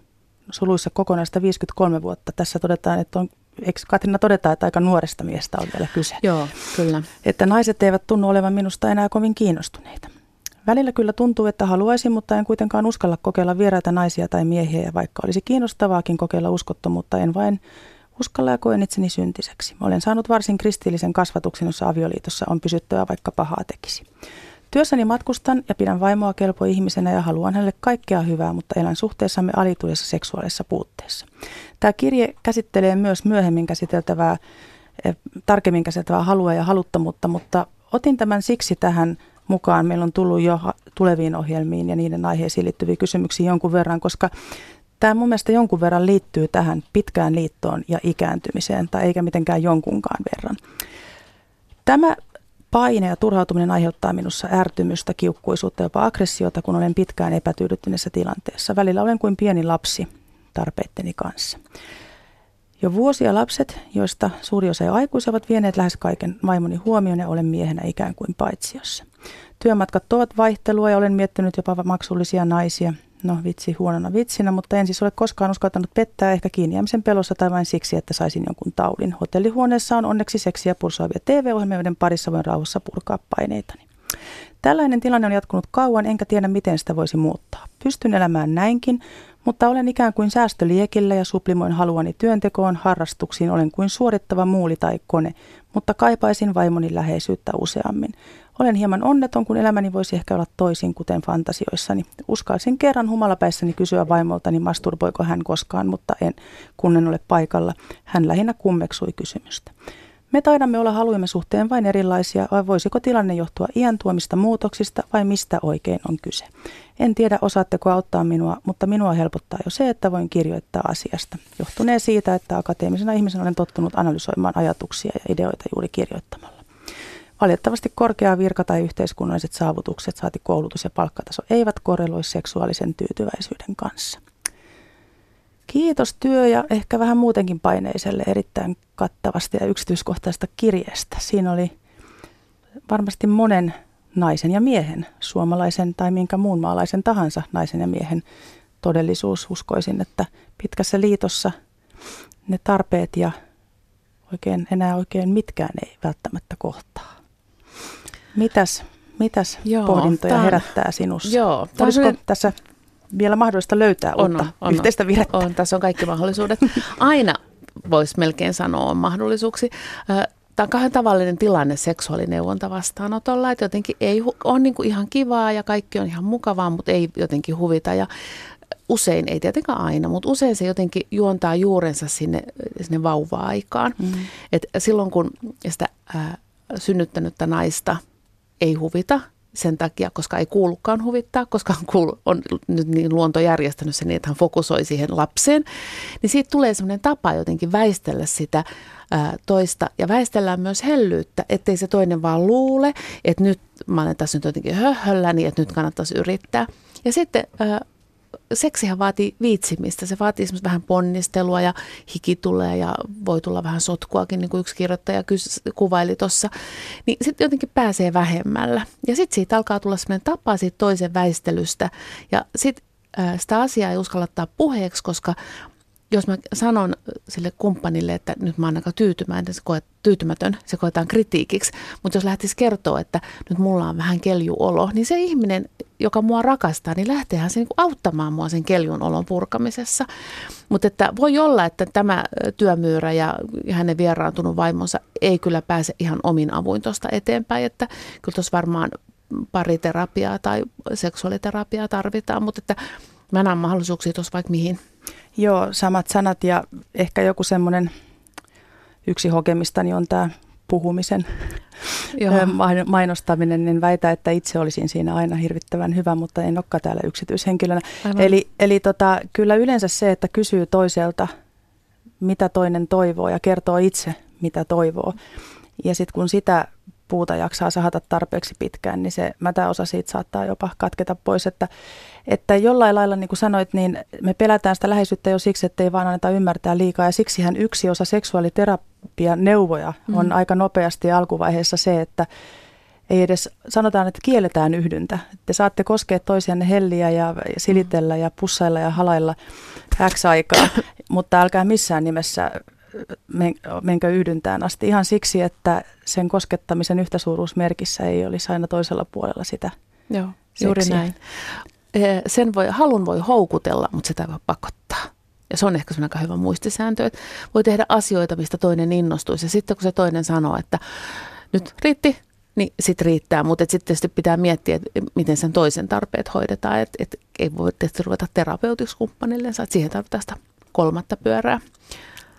S2: suluissa kokonaista 53 vuotta. Tässä todetaan, että on eikö Katrina todeta, että aika nuoresta miestä on vielä kyse?
S3: Joo, kyllä.
S2: Että naiset eivät tunnu olevan minusta enää kovin kiinnostuneita. Välillä kyllä tuntuu, että haluaisin, mutta en kuitenkaan uskalla kokeilla vieraita naisia tai miehiä, ja vaikka olisi kiinnostavaakin kokeilla uskottomuutta, en vain uskalla ja koen itseni syntiseksi. Olen saanut varsin kristillisen kasvatuksen, jossa avioliitossa on pysyttävä vaikka pahaa tekisi. Työssäni matkustan ja pidän vaimoa kelpo ihmisenä ja haluan hänelle kaikkea hyvää, mutta elän suhteessamme alituudessa seksuaalisessa puutteessa. Tämä kirje käsittelee myös myöhemmin käsiteltävää, eh, tarkemmin käsiteltävää halua ja haluttomuutta, mutta otin tämän siksi tähän mukaan. Meillä on tullut jo tuleviin ohjelmiin ja niiden aiheisiin liittyviä kysymyksiä jonkun verran, koska tämä mun mielestä jonkun verran liittyy tähän pitkään liittoon ja ikääntymiseen, tai eikä mitenkään jonkunkaan verran. Tämä paine ja turhautuminen aiheuttaa minussa ärtymystä, kiukkuisuutta, jopa aggressiota, kun olen pitkään epätyydyttyneessä tilanteessa. Välillä olen kuin pieni lapsi tarpeitteni kanssa. Jo vuosia lapset, joista suuri osa jo aikuisia, ovat vieneet lähes kaiken vaimoni huomioon ja olen miehenä ikään kuin paitsiossa. Työmatkat tuovat vaihtelua ja olen miettinyt jopa maksullisia naisia. No vitsi huonona vitsinä, mutta en siis ole koskaan uskaltanut pettää ehkä kiinni jäämisen pelossa tai vain siksi, että saisin jonkun taudin. Hotellihuoneessa on onneksi seksiä pursoavia TV-ohjelmia, joiden parissa voin rauhassa purkaa paineitani. Tällainen tilanne on jatkunut kauan, enkä tiedä miten sitä voisi muuttaa. Pystyn elämään näinkin, mutta olen ikään kuin säästöliekillä ja suplimoin haluani työntekoon, harrastuksiin, olen kuin suorittava muuli tai kone, mutta kaipaisin vaimoni läheisyyttä useammin. Olen hieman onneton, kun elämäni voisi ehkä olla toisin, kuten fantasioissani. Uskalsin kerran humalapäissäni kysyä vaimoltani, masturboiko hän koskaan, mutta en, kun en ole paikalla. Hän lähinnä kummeksui kysymystä. Me taidamme olla haluimme suhteen vain erilaisia, vai voisiko tilanne johtua iän tuomista muutoksista vai mistä oikein on kyse? En tiedä, osaatteko auttaa minua, mutta minua helpottaa jo se, että voin kirjoittaa asiasta. Johtunee siitä, että akateemisena ihmisenä olen tottunut analysoimaan ajatuksia ja ideoita juuri kirjoittamalla. Valitettavasti korkea virka tai yhteiskunnalliset saavutukset, saati koulutus ja palkkataso, eivät korreloi seksuaalisen tyytyväisyyden kanssa. Kiitos työ ja ehkä vähän muutenkin paineiselle erittäin kattavasta ja yksityiskohtaista kirjeestä. Siinä oli varmasti monen naisen ja miehen, suomalaisen tai minkä muun maalaisen tahansa naisen ja miehen todellisuus. Uskoisin, että pitkässä liitossa ne tarpeet ja oikein, enää oikein mitkään ei välttämättä kohtaa. Mitäs, mitäs Joo, pohdintoja tämän, herättää sinussa? Joo, Olisiko on, tässä vielä mahdollista löytää on, uutta on, yhteistä virettä?
S3: On, tässä on kaikki mahdollisuudet. Aina voisi melkein sanoa mahdollisuuksi. Tämä on kahden tavallinen tilanne seksuaalineuvonta vastaanotolla, että jotenkin ei on niin kuin ihan kivaa ja kaikki on ihan mukavaa, mutta ei jotenkin huvita. Ja usein, ei tietenkään aina, mutta usein se jotenkin juontaa juurensa sinne, sinne vauva-aikaan. Mm. Et silloin kun sitä ää, synnyttänyttä naista ei huvita, sen takia, koska ei kuulukaan huvittaa, koska on, kuulu, on nyt niin luonto järjestänyt sen niin, että hän fokusoi siihen lapseen, niin siitä tulee sellainen tapa jotenkin väistellä sitä ää, toista ja väistellään myös hellyyttä, ettei se toinen vaan luule, että nyt mä olen tässä nyt jotenkin höhöllä, niin että nyt kannattaisi yrittää. Ja sitten ää, seksihän vaatii viitsimistä. Se vaatii semmoista vähän ponnistelua ja hiki tulee ja voi tulla vähän sotkuakin, niin kuin yksi kirjoittaja kuvaili tuossa. Niin sitten jotenkin pääsee vähemmällä. Ja sitten siitä alkaa tulla semmoinen tapa siitä toisen väistelystä. Ja sitten sitä asiaa ei uskalla ottaa puheeksi, koska jos mä sanon sille kumppanille, että nyt mä oon aika tyytymätön, se, koet, tyytymätön, se koetaan kritiikiksi, mutta jos lähtisi kertoa, että nyt mulla on vähän keljuolo, niin se ihminen, joka mua rakastaa, niin lähteehän se niin auttamaan mua sen keljun olon purkamisessa. Mutta että voi olla, että tämä työmyyrä ja hänen vieraantunut vaimonsa ei kyllä pääse ihan omin avuin tuosta eteenpäin, että kyllä tuossa varmaan pariterapiaa tai seksuaaliterapiaa tarvitaan, mutta että mä näen mahdollisuuksia tuossa vaikka mihin.
S2: Joo, samat sanat ja ehkä joku semmoinen yksi hokemistani on tämä puhumisen Joo. mainostaminen, niin väitä, että itse olisin siinä aina hirvittävän hyvä, mutta en olekaan täällä yksityishenkilönä. Aivan. Eli, eli tota, kyllä yleensä se, että kysyy toiselta, mitä toinen toivoo ja kertoo itse, mitä toivoo. Ja sitten kun sitä puuta jaksaa sahata tarpeeksi pitkään, niin se mätäosa siitä saattaa jopa katketa pois. Että, että jollain lailla, niin kuin sanoit, niin me pelätään sitä läheisyyttä jo siksi, että ei vaan anneta ymmärtää liikaa. Ja siksihän yksi osa seksuaaliterapian neuvoja on mm. aika nopeasti alkuvaiheessa se, että ei edes sanotaan, että kielletään yhdyntä. Te saatte koskea toisianne helliä ja silitellä ja pussailla ja halailla X aikaa, mutta älkää missään nimessä menkö yhdyntään asti ihan siksi, että sen koskettamisen yhtäsuuruusmerkissä ei olisi aina toisella puolella sitä
S3: Joo, juuri seksiä. näin. Sen voi, halun voi houkutella, mutta sitä voi pakottaa. Ja se on ehkä aika hyvä muistisääntö, että voi tehdä asioita, mistä toinen innostuisi. Ja sitten kun se toinen sanoo, että nyt riitti, niin sitten riittää. Mutta sitten tietysti pitää miettiä, että miten sen toisen tarpeet hoidetaan. Että et ei voi tietysti ruveta terapeutiksi kumppanille, että siihen tarvitaan sitä kolmatta pyörää.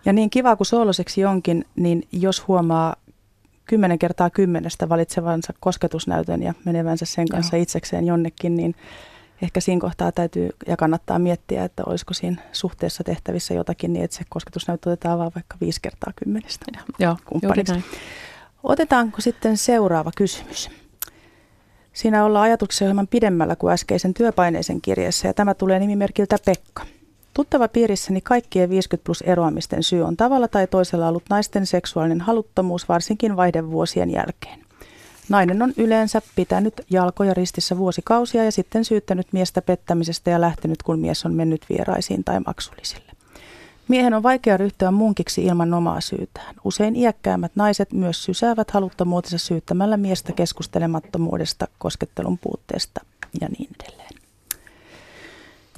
S2: Ja niin kiva kuin sooloseksi onkin, niin jos huomaa kymmenen kertaa kymmenestä valitsevansa kosketusnäytön ja menevänsä sen kanssa Joo. itsekseen jonnekin, niin ehkä siinä kohtaa täytyy ja kannattaa miettiä, että olisiko siinä suhteessa tehtävissä jotakin niin, että se kosketusnäyttö otetaan vaan vaikka viisi kertaa kymmenestä
S3: Joo,
S2: Otetaanko sitten seuraava kysymys? Siinä ollaan ajatuksia hieman pidemmällä kuin äskeisen työpaineisen kirjeessä ja tämä tulee nimimerkiltä Pekka. Tuttava piirissäni kaikkien 50 plus eroamisten syy on tavalla tai toisella ollut naisten seksuaalinen haluttomuus varsinkin vaihdevuosien jälkeen. Nainen on yleensä pitänyt jalkoja ristissä vuosikausia ja sitten syyttänyt miestä pettämisestä ja lähtenyt, kun mies on mennyt vieraisiin tai maksullisille. Miehen on vaikea ryhtyä munkiksi ilman omaa syytään. Usein iäkkäämmät naiset myös sysäävät haluttomuutensa syyttämällä miestä keskustelemattomuudesta, koskettelun puutteesta ja niin edelleen.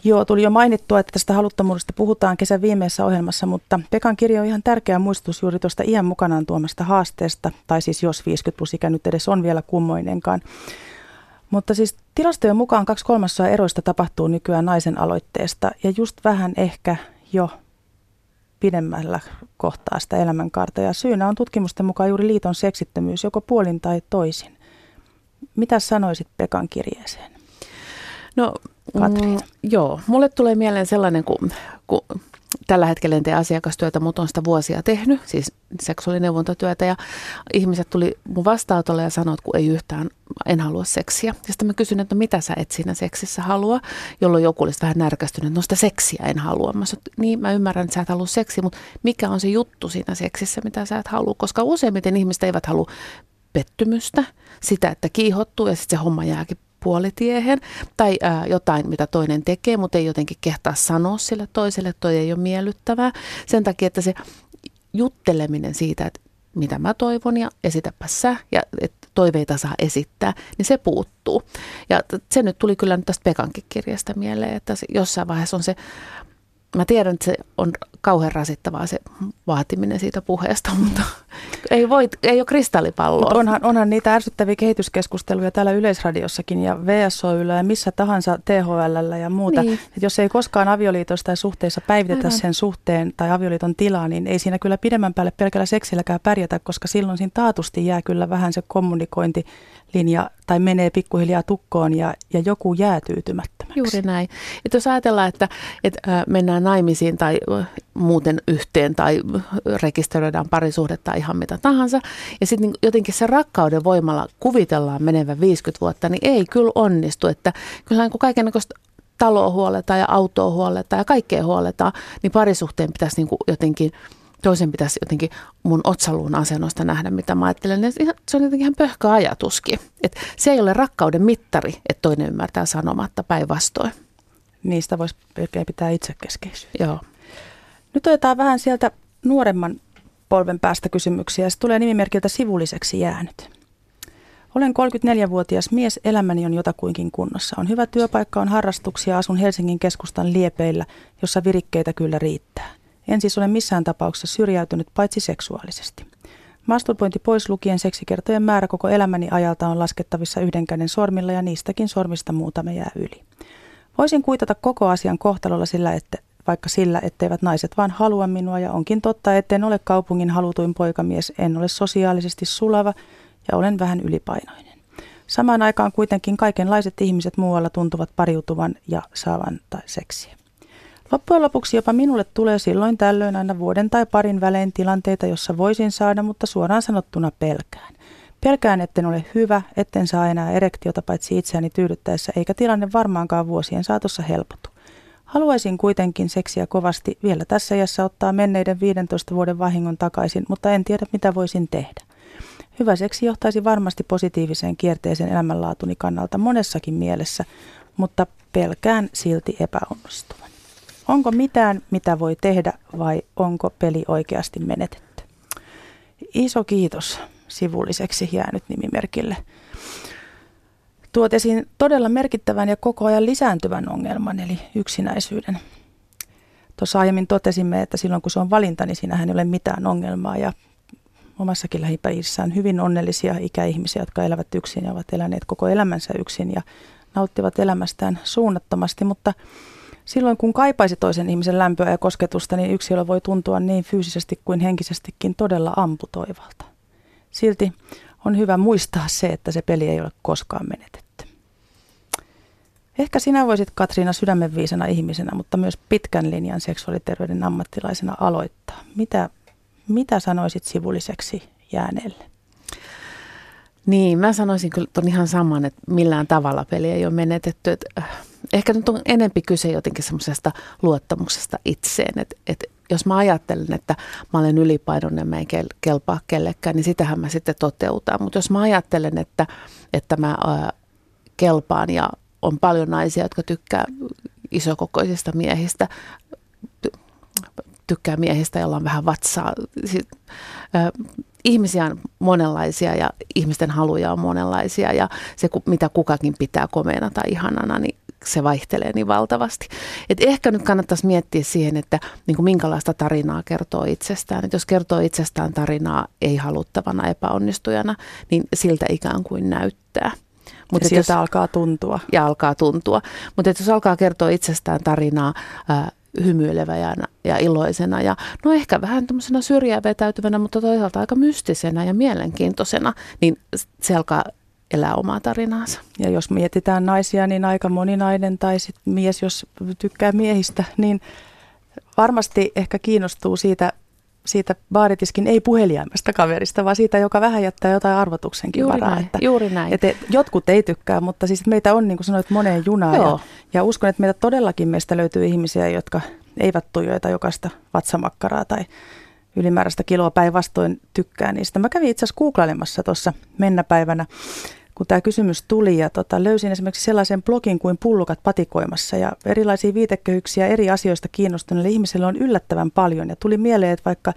S2: Joo, tuli jo mainittua, että tästä haluttomuudesta puhutaan kesän viimeisessä ohjelmassa, mutta Pekan kirja on ihan tärkeä muistutus juuri tuosta iän mukanaan tuomasta haasteesta, tai siis jos 50 plus ikä nyt edes on vielä kummoinenkaan. Mutta siis tilastojen mukaan kaksi kolmasosaa eroista tapahtuu nykyään naisen aloitteesta, ja just vähän ehkä jo pidemmällä kohtaa sitä elämänkaarta. Ja syynä on tutkimusten mukaan juuri liiton seksittömyys, joko puolin tai toisin. Mitä sanoisit Pekan kirjeeseen?
S3: No, mm, joo, mulle tulee mieleen sellainen, kun, kun tällä hetkellä en tee asiakastyötä, mutta on sitä vuosia tehnyt, siis seksuaalineuvontatyötä ja ihmiset tuli mun vastaanotolle ja sanoi, että kun ei yhtään, en halua seksiä. Ja sitten mä kysyin, että no mitä sä et siinä seksissä halua, jolloin joku olisi vähän närkästynyt, että no sitä seksiä en halua. Mä sanoin, niin mä ymmärrän, että sä et halua seksiä, mutta mikä on se juttu siinä seksissä, mitä sä et halua, koska useimmiten ihmiset eivät halua pettymystä, sitä, että kiihottuu ja sitten se homma jääkin puolitiehen tai ää, jotain, mitä toinen tekee, mutta ei jotenkin kehtaa sanoa sille toiselle, toi ei ole miellyttävää. Sen takia, että se jutteleminen siitä, että mitä mä toivon ja esitäpä sä ja että toiveita saa esittää, niin se puuttuu. Ja se nyt tuli kyllä nyt tästä Pekankin kirjasta mieleen, että se jossain vaiheessa on se mä tiedän, että se on kauhean rasittavaa se vaatiminen siitä puheesta, mutta ei, voi, ei ole kristallipalloa.
S2: onhan, onhan niitä ärsyttäviä kehityskeskusteluja täällä Yleisradiossakin ja VSOYllä ja missä tahansa THL ja muuta. Niin. Et jos ei koskaan avioliitosta tai suhteessa päivitetä Aivan. sen suhteen tai avioliiton tilaa, niin ei siinä kyllä pidemmän päälle pelkällä seksilläkään pärjätä, koska silloin siinä taatusti jää kyllä vähän se kommunikointi linja tai menee pikkuhiljaa tukkoon ja, ja joku jää tyytymättömäksi.
S3: Juuri näin. Et jos ajatellaan, että, että mennään naimisiin tai muuten yhteen tai rekisteröidään parisuhdetta tai ihan mitä tahansa, ja sitten niin jotenkin se rakkauden voimalla kuvitellaan menevän 50 vuotta, niin ei kyllä onnistu. Että kyllä niin kaikenlaista taloa huoletaan ja autoa huoletaan ja kaikkea huoletaan, niin parisuhteen pitäisi niin jotenkin – toisen pitäisi jotenkin mun otsaluun asennosta nähdä, mitä mä ajattelen. Se on jotenkin ihan pöhkä ajatuskin. Et se ei ole rakkauden mittari, että toinen ymmärtää sanomatta päinvastoin.
S2: Niistä voisi pitää itsekeskeisyyttä.
S3: Joo.
S2: Nyt otetaan vähän sieltä nuoremman polven päästä kysymyksiä. Se tulee nimimerkiltä sivulliseksi jäänyt. Olen 34-vuotias mies, elämäni on jotakuinkin kunnossa. On hyvä työpaikka, on harrastuksia, asun Helsingin keskustan liepeillä, jossa virikkeitä kyllä riittää. En siis ole missään tapauksessa syrjäytynyt paitsi seksuaalisesti. Masturbointi pois lukien seksikertojen määrä koko elämäni ajalta on laskettavissa yhden käden sormilla ja niistäkin sormista muutama jää yli. Voisin kuitata koko asian kohtalolla sillä, että vaikka sillä, etteivät naiset vaan halua minua ja onkin totta, etten ole kaupungin halutuin poikamies, en ole sosiaalisesti sulava ja olen vähän ylipainoinen. Samaan aikaan kuitenkin kaikenlaiset ihmiset muualla tuntuvat pariutuvan ja saavan tai seksiä. Loppujen lopuksi jopa minulle tulee silloin tällöin aina vuoden tai parin välein tilanteita, jossa voisin saada, mutta suoraan sanottuna pelkään. Pelkään, etten ole hyvä, etten saa enää erektiota paitsi itseäni tyydyttäessä, eikä tilanne varmaankaan vuosien saatossa helpotu. Haluaisin kuitenkin seksiä kovasti vielä tässä iässä ottaa menneiden 15 vuoden vahingon takaisin, mutta en tiedä mitä voisin tehdä. Hyvä seksi johtaisi varmasti positiiviseen kierteeseen elämänlaatuni kannalta monessakin mielessä, mutta pelkään silti epäonnistuvan. Onko mitään, mitä voi tehdä vai onko peli oikeasti menetetty? Iso kiitos sivulliseksi jäänyt nimimerkille. Tuot esiin todella merkittävän ja koko ajan lisääntyvän ongelman, eli yksinäisyyden. Tuossa aiemmin totesimme, että silloin kun se on valinta, niin siinähän ei ole mitään ongelmaa. Ja omassakin lähipäissä on hyvin onnellisia ikäihmisiä, jotka elävät yksin ja ovat eläneet koko elämänsä yksin ja nauttivat elämästään suunnattomasti, mutta Silloin kun kaipaisi toisen ihmisen lämpöä ja kosketusta, niin yksilö voi tuntua niin fyysisesti kuin henkisestikin todella amputoivalta. Silti on hyvä muistaa se, että se peli ei ole koskaan menetetty. Ehkä sinä voisit Katriina sydämenviisana ihmisenä, mutta myös pitkän linjan seksuaaliterveyden ammattilaisena aloittaa. Mitä, mitä sanoisit sivulliseksi jääneelle?
S3: Niin, mä sanoisin kyllä ton ihan saman, että millään tavalla peli ei ole menetetty. Että äh, ehkä nyt on enempi kyse jotenkin semmoisesta luottamuksesta itseen, että, että jos mä ajattelen, että mä olen ylipainoinen ja mä en kelpaa kellekään, niin sitähän mä sitten toteutan. Mutta jos mä ajattelen, että, että mä ää, kelpaan ja on paljon naisia, jotka tykkää isokokoisista miehistä, ty- tykkää miehistä, joilla on vähän vatsaa. Siis, ihmisiä on monenlaisia ja ihmisten haluja on monenlaisia ja se, mitä kukakin pitää komeena tai ihanana, niin se vaihtelee niin valtavasti. Et ehkä nyt kannattaisi miettiä siihen, että niin kuin minkälaista tarinaa kertoo itsestään. Et jos kertoo itsestään tarinaa ei haluttavana epäonnistujana, niin siltä ikään kuin näyttää.
S2: Mutta sieltä jos, alkaa tuntua.
S3: Ja alkaa tuntua. Mutta jos alkaa kertoa itsestään tarinaa ää, hymyilevänä ja iloisena ja no ehkä vähän tämmöisenä syrjää vetäytyvänä, mutta toisaalta aika mystisenä ja mielenkiintoisena, niin se alkaa elää omaa tarinaansa.
S2: Ja jos mietitään naisia, niin aika moni nainen tai sit mies, jos tykkää miehistä, niin varmasti ehkä kiinnostuu siitä, siitä baaritiskin ei puheliaimesta kaverista, vaan siitä, joka vähän jättää jotain arvotuksenkin
S3: juuri
S2: varaa.
S3: Näin, että, juuri näin.
S2: Että jotkut ei tykkää, mutta siis meitä on, niin kuin sanoit, moneen junaan. Ja, ja uskon, että meitä todellakin meistä löytyy ihmisiä, jotka eivät tuijoita jokaista vatsamakkaraa tai ylimääräistä kiloa päinvastoin tykkää niistä. Mä kävin itse asiassa googlailemassa tuossa mennäpäivänä kun tämä kysymys tuli ja tota, löysin esimerkiksi sellaisen blogin kuin Pullukat patikoimassa ja erilaisia viitekehyksiä eri asioista kiinnostuneille ihmisille on yllättävän paljon. Ja tuli mieleen, että vaikka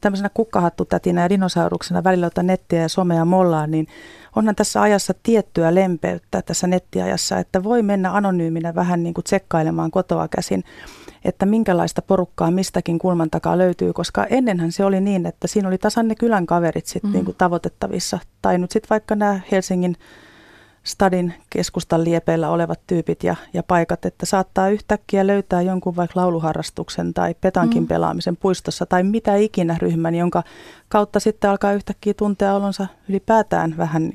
S2: tämmöisenä kukkahattutätinä ja dinosauruksena välillä ottaa nettiä ja somea mollaan, niin onhan tässä ajassa tiettyä lempeyttä tässä nettiajassa, että voi mennä anonyyminä vähän niin kuin tsekkailemaan kotoa käsin että minkälaista porukkaa mistäkin kulman takaa löytyy, koska ennenhän se oli niin, että siinä oli tasan ne kylän kaverit sit mm. niin kuin tavoitettavissa. Tai nyt sitten vaikka nämä Helsingin stadin keskustan liepeillä olevat tyypit ja, ja paikat, että saattaa yhtäkkiä löytää jonkun vaikka lauluharrastuksen tai petankin mm. pelaamisen puistossa tai mitä ikinä ryhmän, jonka kautta sitten alkaa yhtäkkiä tuntea olonsa ylipäätään vähän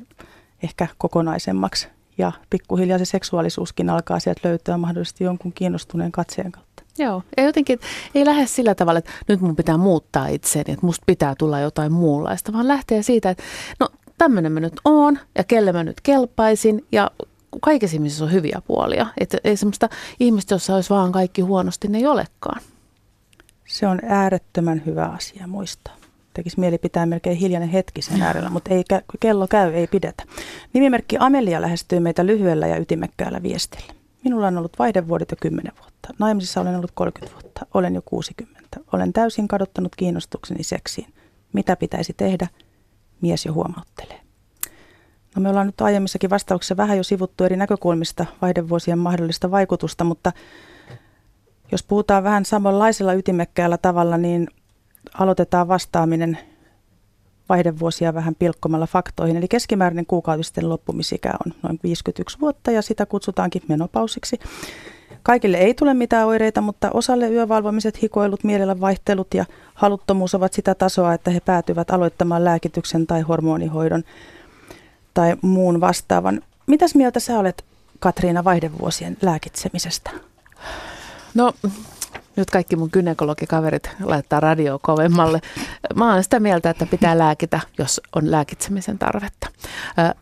S2: ehkä kokonaisemmaksi ja pikkuhiljaa se seksuaalisuuskin alkaa sieltä löytää mahdollisesti jonkun kiinnostuneen katseen kautta.
S3: Joo, ja jotenkin ei lähde sillä tavalla, että nyt mun pitää muuttaa itseäni, että musta pitää tulla jotain muunlaista, vaan lähtee siitä, että no tämmöinen mä nyt oon ja kelle mä nyt kelpaisin ja kaikessa ihmisessä on hyviä puolia. Että ei semmoista ihmistä, jossa olisi vaan kaikki huonosti, ne ei olekaan.
S2: Se on äärettömän hyvä asia muistaa. Tekisi mieli pitää melkein hiljainen hetki sen äärellä, mutta ei, kello käy, ei pidetä. Nimimerkki Amelia lähestyy meitä lyhyellä ja ytimekkäällä viestillä. Minulla on ollut vaihdevuodet jo 10 vuotta. Naimisissa olen ollut 30 vuotta. Olen jo 60. Olen täysin kadottanut kiinnostukseni seksiin. Mitä pitäisi tehdä? Mies jo huomauttelee. No me ollaan nyt aiemmissakin vastauksissa vähän jo sivuttu eri näkökulmista vaihdevuosien mahdollista vaikutusta, mutta jos puhutaan vähän samanlaisella ytimekkäällä tavalla, niin aloitetaan vastaaminen vaihdevuosia vähän pilkkomalla faktoihin. Eli keskimääräinen kuukautisten loppumisikä on noin 51 vuotta ja sitä kutsutaankin menopausiksi. Kaikille ei tule mitään oireita, mutta osalle yövalvomiset, hikoilut, mielellä vaihtelut ja haluttomuus ovat sitä tasoa, että he päätyvät aloittamaan lääkityksen tai hormonihoidon tai muun vastaavan. Mitäs mieltä sä olet, Katriina, vaihdevuosien lääkitsemisestä?
S3: No nyt kaikki mun gynekologikaverit laittaa radio kovemmalle. Mä oon sitä mieltä, että pitää lääkitä, jos on lääkitsemisen tarvetta.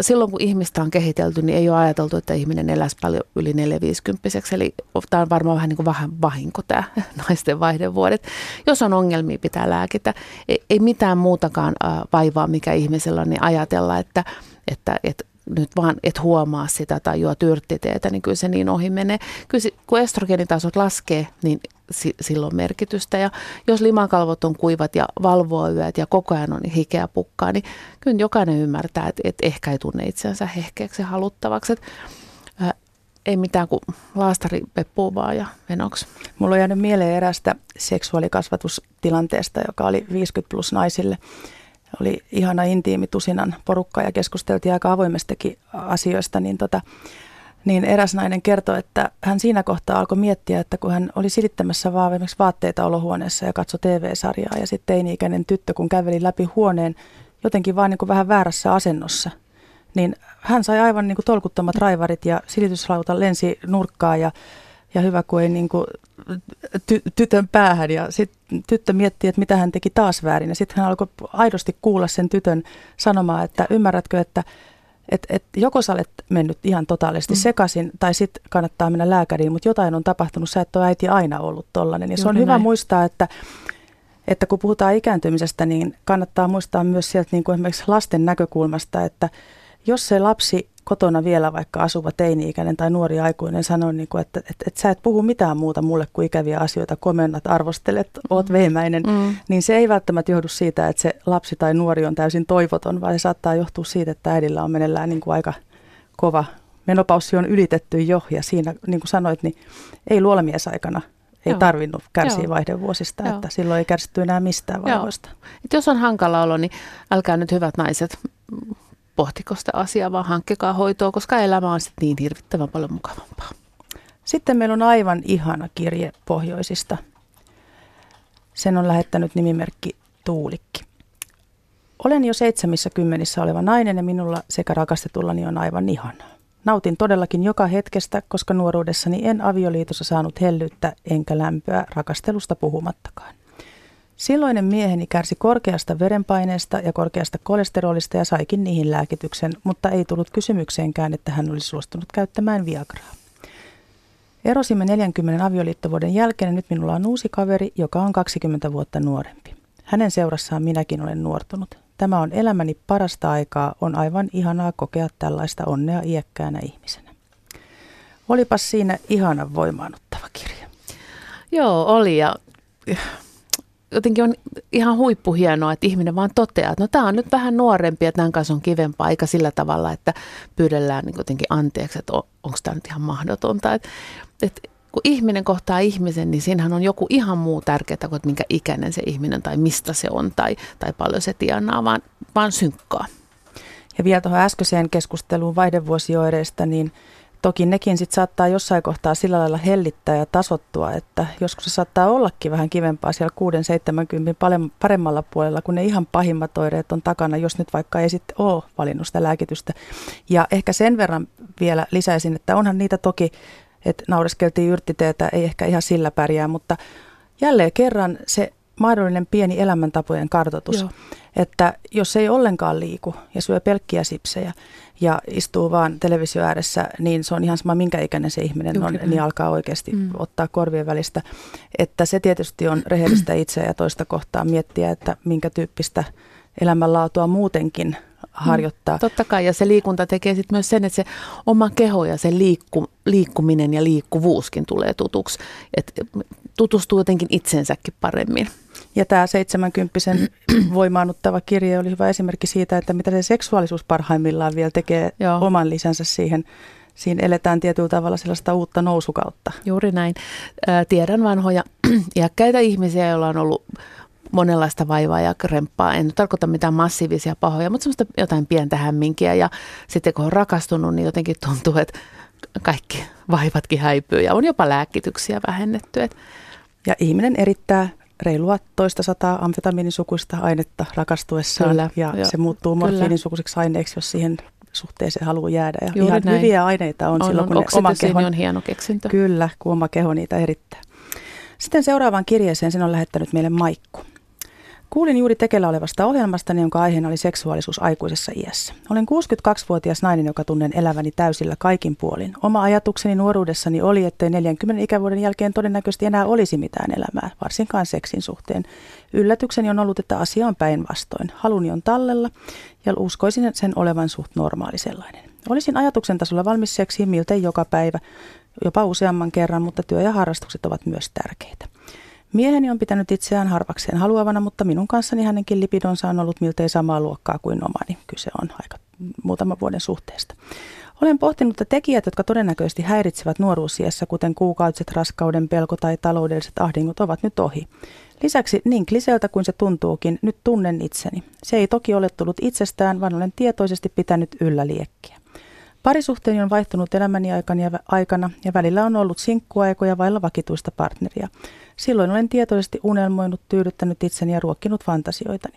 S3: Silloin kun ihmistä on kehitelty, niin ei ole ajateltu, että ihminen eläisi paljon yli 450 Eli tämä on varmaan vähän niin kuin vähän vahinko tämä naisten vaihdevuodet. Jos on ongelmia, pitää lääkitä. Ei, mitään muutakaan vaivaa, mikä ihmisellä on, niin ajatella, että, että, että nyt vaan et huomaa sitä tai juo tyrttiteetä, niin kyllä se niin ohi menee. Kyllä kun estrogeenitasot laskee, niin si- silloin merkitystä. Ja jos limakalvot on kuivat ja valvoo yöt ja koko ajan on hikeä pukkaa, niin kyllä jokainen ymmärtää, että, että ehkä ei tunne itseänsä hehkeäksi ja haluttavaksi. Että, ei mitään kuin laastari peppuu vaan ja venoksi.
S2: Mulla on jäänyt mieleen erästä seksuaalikasvatustilanteesta, joka oli 50 plus naisille oli ihana intiimi tusinan porukka ja keskusteltiin aika avoimestakin asioista, niin, tota, niin eräs nainen kertoi, että hän siinä kohtaa alkoi miettiä, että kun hän oli silittämässä vaan vaatteita olohuoneessa ja katsoi TV-sarjaa ja sitten teini-ikäinen tyttö, kun käveli läpi huoneen jotenkin vaan niin kuin vähän väärässä asennossa, niin hän sai aivan niin kuin tolkuttomat raivarit ja silityslauta lensi nurkkaa ja ja hyvä, kun ei niin kuin ty- tytön päähän. Ja sitten tyttö miettii, että mitä hän teki taas väärin. Ja sitten hän alkoi aidosti kuulla sen tytön sanomaan, että ymmärrätkö, että et, et joko sä olet mennyt ihan totaalisesti mm. sekaisin, tai sitten kannattaa mennä lääkäriin, mutta jotain on tapahtunut, sä et ole äiti aina ollut tollainen. Ja se on näin. hyvä muistaa, että että kun puhutaan ikääntymisestä, niin kannattaa muistaa myös sieltä niin kuin esimerkiksi lasten näkökulmasta, että jos se lapsi kotona vielä vaikka asuva teini-ikäinen tai nuori aikuinen sanoo, niin kuin, että, että, että sä et puhu mitään muuta mulle kuin ikäviä asioita, komennat, arvostelet, oot veemäinen, mm. niin se ei välttämättä johdu siitä, että se lapsi tai nuori on täysin toivoton, vaan se saattaa johtua siitä, että äidillä on menellään niin kuin aika kova menopaussi on ylitetty jo ja siinä, niin kuin sanoit, niin ei luolamiesaikana ei Joo. tarvinnut kärsiä Joo. vaihdevuosista, Joo. että silloin ei kärsitty enää mistään vaivoista.
S3: jos on hankala olo, niin älkää nyt hyvät naiset pohtiko sitä asiaa, vaan hankkekaa hoitoa, koska elämä on sitten niin hirvittävän paljon mukavampaa.
S2: Sitten meillä on aivan ihana kirje pohjoisista. Sen on lähettänyt nimimerkki Tuulikki. Olen jo seitsemissä kymmenissä oleva nainen ja minulla sekä rakastetullani on aivan ihanaa. Nautin todellakin joka hetkestä, koska nuoruudessani en avioliitossa saanut hellyyttä enkä lämpöä rakastelusta puhumattakaan. Silloinen mieheni kärsi korkeasta verenpaineesta ja korkeasta kolesterolista ja saikin niihin lääkityksen, mutta ei tullut kysymykseenkään, että hän olisi suostunut käyttämään Viagraa. Erosimme 40 avioliittovuoden jälkeen ja nyt minulla on uusi kaveri, joka on 20 vuotta nuorempi. Hänen seurassaan minäkin olen nuortunut. Tämä on elämäni parasta aikaa. On aivan ihanaa kokea tällaista onnea iäkkäänä ihmisenä. Olipas siinä ihana voimaanottava kirja.
S3: Joo, oli ja jotenkin on ihan huippuhienoa, että ihminen vaan toteaa, että no tämä on nyt vähän nuorempi ja tämän kanssa on kivempaa, eikä sillä tavalla, että pyydellään niin jotenkin anteeksi, että on, onko tämä nyt ihan mahdotonta. Että, että kun ihminen kohtaa ihmisen, niin siinähän on joku ihan muu tärkeää kuin, minkä ikäinen se ihminen tai mistä se on tai, tai paljon se tienaa, vaan, vaan synkkaa.
S2: Ja vielä tuohon äskeiseen keskusteluun vaihdevuosioireista, niin Toki nekin sitten saattaa jossain kohtaa sillä lailla hellittää ja tasottua, että joskus se saattaa ollakin vähän kivempaa siellä 6-70 paremmalla puolella, kun ne ihan pahimmat oireet on takana, jos nyt vaikka ei sitten ole valinnut sitä lääkitystä. Ja ehkä sen verran vielä lisäisin, että onhan niitä toki, että naureskeltiin yrttiteetä, ei ehkä ihan sillä pärjää, mutta jälleen kerran se mahdollinen pieni elämäntapojen kartoitus, Joo. Että jos ei ollenkaan liiku ja syö pelkkiä sipsejä ja istuu vaan televisio ääressä, niin se on ihan sama minkä ikäinen se ihminen Juuri on, niin alkaa oikeasti mm. ottaa korvien välistä. Että se tietysti on rehellistä itseä ja toista kohtaa miettiä, että minkä tyyppistä elämänlaatua muutenkin harjoittaa. Mm,
S3: totta kai, ja se liikunta tekee sitten myös sen, että se oma keho ja se liikku, liikkuminen ja liikkuvuuskin tulee tutuksi. Et tutustuu jotenkin itsensäkin paremmin.
S2: Ja tämä 70 voimaannuttava kirje oli hyvä esimerkki siitä, että mitä se seksuaalisuus parhaimmillaan vielä tekee Joo. oman lisänsä siihen. Siinä eletään tietyllä tavalla sellaista uutta nousukautta.
S3: Juuri näin. Tiedän vanhoja iäkkäitä ihmisiä, joilla on ollut monenlaista vaivaa ja kremppaa. En tarkoita mitään massiivisia pahoja, mutta semmoista jotain pientä hämminkiä. Ja sitten kun on rakastunut, niin jotenkin tuntuu, että kaikki vaivatkin häipyy ja on jopa lääkityksiä vähennetty.
S2: Ja ihminen erittää reilua toista sataa amfetamiinisukuista ainetta rakastuessaan kyllä, ja jo, se muuttuu morfiinisukuisiksi aineeksi, jos siihen suhteeseen haluaa jäädä. Ja Juuri ihan näin. hyviä aineita on, on silloin, kun
S3: on,
S2: oma keho...
S3: on hieno keksintö.
S2: Kyllä, kun oma keho niitä erittää. Sitten seuraavaan kirjeeseen sen on lähettänyt meille Maikku. Kuulin juuri tekellä olevasta ohjelmasta, jonka aiheena oli seksuaalisuus aikuisessa iässä. Olen 62-vuotias nainen, joka tunnen eläväni täysillä kaikin puolin. Oma ajatukseni nuoruudessani oli, ettei 40 ikävuoden jälkeen todennäköisesti enää olisi mitään elämää, varsinkaan seksin suhteen. Yllätykseni on ollut, että asia on päinvastoin. Haluni on tallella ja uskoisin sen olevan suht normaali sellainen. Olisin ajatuksen tasolla valmis seksiin miltei joka päivä, jopa useamman kerran, mutta työ ja harrastukset ovat myös tärkeitä. Mieheni on pitänyt itseään harvakseen haluavana, mutta minun kanssani hänenkin lipidonsa on ollut miltei samaa luokkaa kuin omani. Kyse on aika muutaman vuoden suhteesta. Olen pohtinut, että tekijät, jotka todennäköisesti häiritsevät nuoruusiessä, kuten kuukautiset, raskauden pelko tai taloudelliset ahdingot, ovat nyt ohi. Lisäksi niin kliseeltä kuin se tuntuukin, nyt tunnen itseni. Se ei toki ole tullut itsestään, vaan olen tietoisesti pitänyt yllä liekkiä. Parisuhteeni on vaihtunut elämäni aikana ja välillä on ollut sinkkuaikoja vailla vakituista partneria. Silloin olen tietoisesti unelmoinut, tyydyttänyt itseni ja ruokkinut fantasioitani.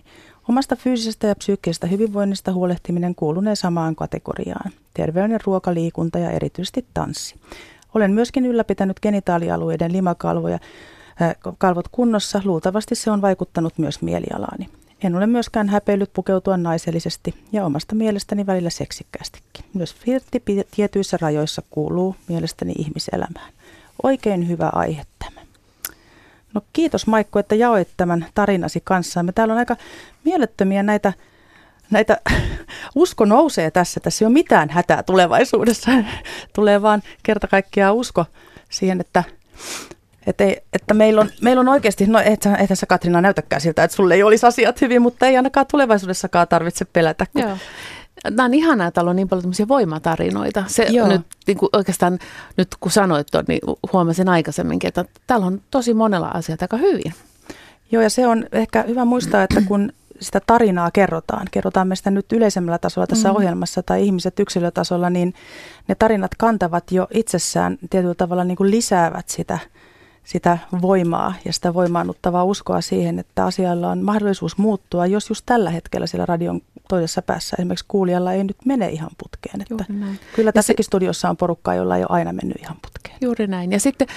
S2: Omasta fyysisestä ja psyykkisestä hyvinvoinnista huolehtiminen kuulunee samaan kategoriaan. Terveellinen ruoka, liikunta ja erityisesti tanssi. Olen myöskin ylläpitänyt genitaalialueiden limakalvoja, kalvot kunnossa. Luultavasti se on vaikuttanut myös mielialaani. En ole myöskään häpeillyt pukeutua naisellisesti ja omasta mielestäni välillä seksikkäästikin. Myös flirtti tietyissä rajoissa kuuluu mielestäni ihmiselämään. Oikein hyvä aihe tämä. No kiitos Maikko, että jaoit tämän tarinasi kanssa. Me täällä on aika mielettömiä näitä, näitä usko nousee tässä. Tässä ei ole mitään hätää tulevaisuudessa. Tulee vaan kerta kaikkiaan usko siihen, että että, ei, että meillä, on, meillä on oikeasti, no et sä, ethän sä Katrina näytäkään siltä, että sulle ei olisi asiat hyvin, mutta ei ainakaan tulevaisuudessakaan tarvitse pelätä. Kun... Joo.
S3: Tämä on ihanaa, että on niin paljon tämmöisiä voimatarinoita. Se Joo. nyt niin kuin oikeastaan, nyt kun sanoit tuon, niin huomasin aikaisemminkin, että täällä on tosi monella asiat aika hyvin.
S2: Joo, ja se on ehkä hyvä muistaa, että kun sitä tarinaa kerrotaan, kerrotaan me sitä nyt yleisemmällä tasolla tässä mm. ohjelmassa tai ihmiset yksilötasolla, niin ne tarinat kantavat jo itsessään tietyllä tavalla niin kuin lisäävät sitä – sitä voimaa ja sitä voimaannuttavaa uskoa siihen, että asialla on mahdollisuus muuttua, jos just tällä hetkellä siellä radion toisessa päässä esimerkiksi kuulijalla ei nyt mene ihan putkeen. Että kyllä tässäkin se, studiossa on porukkaa, jolla ei ole aina mennyt ihan putkeen.
S3: Juuri näin. Ja sitten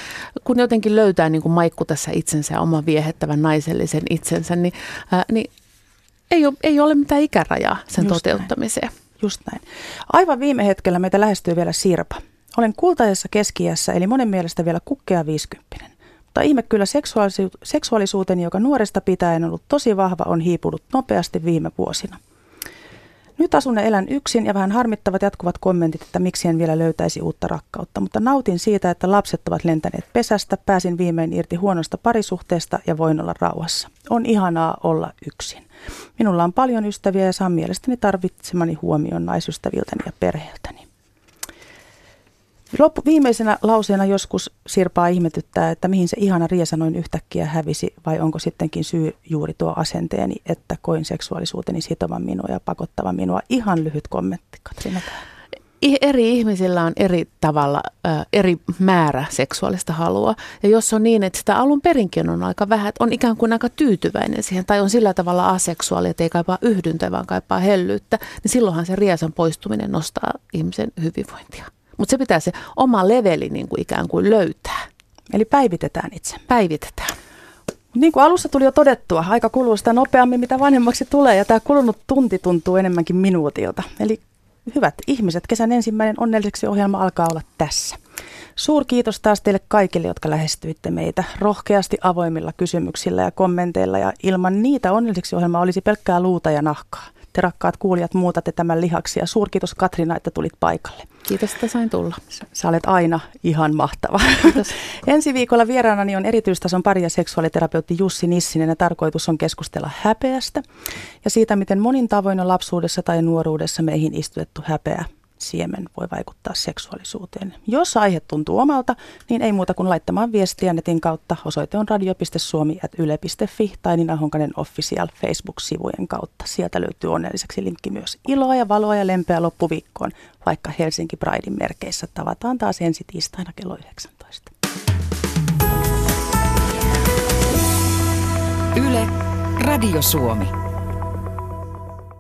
S3: kun jotenkin löytää niin kuin Maikku tässä itsensä ja oman viehettävän naisellisen itsensä, niin, ää, niin ei, ole, ei ole mitään ikärajaa sen just toteuttamiseen.
S2: Näin. Just näin. Aivan viime hetkellä meitä lähestyy vielä Sirpa. Olen kultaisessa keskiässä, eli monen mielestä vielä kukkea 50. Mutta ihme kyllä seksuaalisuut- seksuaalisuuteni, joka nuoresta pitäen ollut tosi vahva, on hiipunut nopeasti viime vuosina. Nyt asun ja elän yksin ja vähän harmittavat jatkuvat kommentit, että miksi en vielä löytäisi uutta rakkautta, mutta nautin siitä, että lapset ovat lentäneet pesästä, pääsin viimein irti huonosta parisuhteesta ja voin olla rauhassa. On ihanaa olla yksin. Minulla on paljon ystäviä ja saan mielestäni tarvitsemani huomion naisystäviltäni ja perheeltäni. Loppu, viimeisenä lauseena joskus Sirpaa ihmetyttää, että mihin se ihana riesa noin yhtäkkiä hävisi, vai onko sittenkin syy juuri tuo asenteeni, että koin seksuaalisuuteni sitovan minua ja pakottavan minua. Ihan lyhyt kommentti, Katriina.
S3: Eri ihmisillä on eri tavalla, äh, eri määrä seksuaalista halua. Ja jos on niin, että sitä alun perinkin on aika vähän, on ikään kuin aika tyytyväinen siihen, tai on sillä tavalla aseksuaali, että ei kaipaa yhdyntä, vaan kaipaa hellyyttä, niin silloinhan se riesan poistuminen nostaa ihmisen hyvinvointia. Mutta se pitää se oma leveli niin kuin ikään kuin löytää.
S2: Eli päivitetään itse.
S3: Päivitetään.
S2: Niin kuin alussa tuli jo todettua, aika kuluu sitä nopeammin, mitä vanhemmaksi tulee, ja tämä kulunut tunti tuntuu enemmänkin minuutilta. Eli hyvät ihmiset, kesän ensimmäinen onnelliseksi ohjelma alkaa olla tässä. Suur kiitos taas teille kaikille, jotka lähestyitte meitä rohkeasti avoimilla kysymyksillä ja kommenteilla, ja ilman niitä onnelliseksi ohjelma olisi pelkkää luuta ja nahkaa. Te rakkaat kuulijat muutatte tämän lihaksi ja suurkiitos Katrina, että tulit paikalle.
S3: Kiitos, että sain tulla.
S2: Sä olet aina ihan mahtava. Kiitos. Ensi viikolla vieraanani on erityistason pari- ja seksuaaliterapeutti Jussi Nissinen ja tarkoitus on keskustella häpeästä ja siitä, miten monin tavoin on lapsuudessa tai nuoruudessa meihin istutettu häpeä siemen voi vaikuttaa seksuaalisuuteen. Jos aihe tuntuu omalta, niin ei muuta kuin laittamaan viestiä netin kautta. Osoite on radio.suomi.yle.fi tai Nina Honkanen Official Facebook-sivujen kautta. Sieltä löytyy onnelliseksi linkki myös iloa ja valoa ja lempeä loppuviikkoon, vaikka Helsinki Pridein merkeissä. Tavataan taas ensi tiistaina kello 19. Yle, Radio Suomi.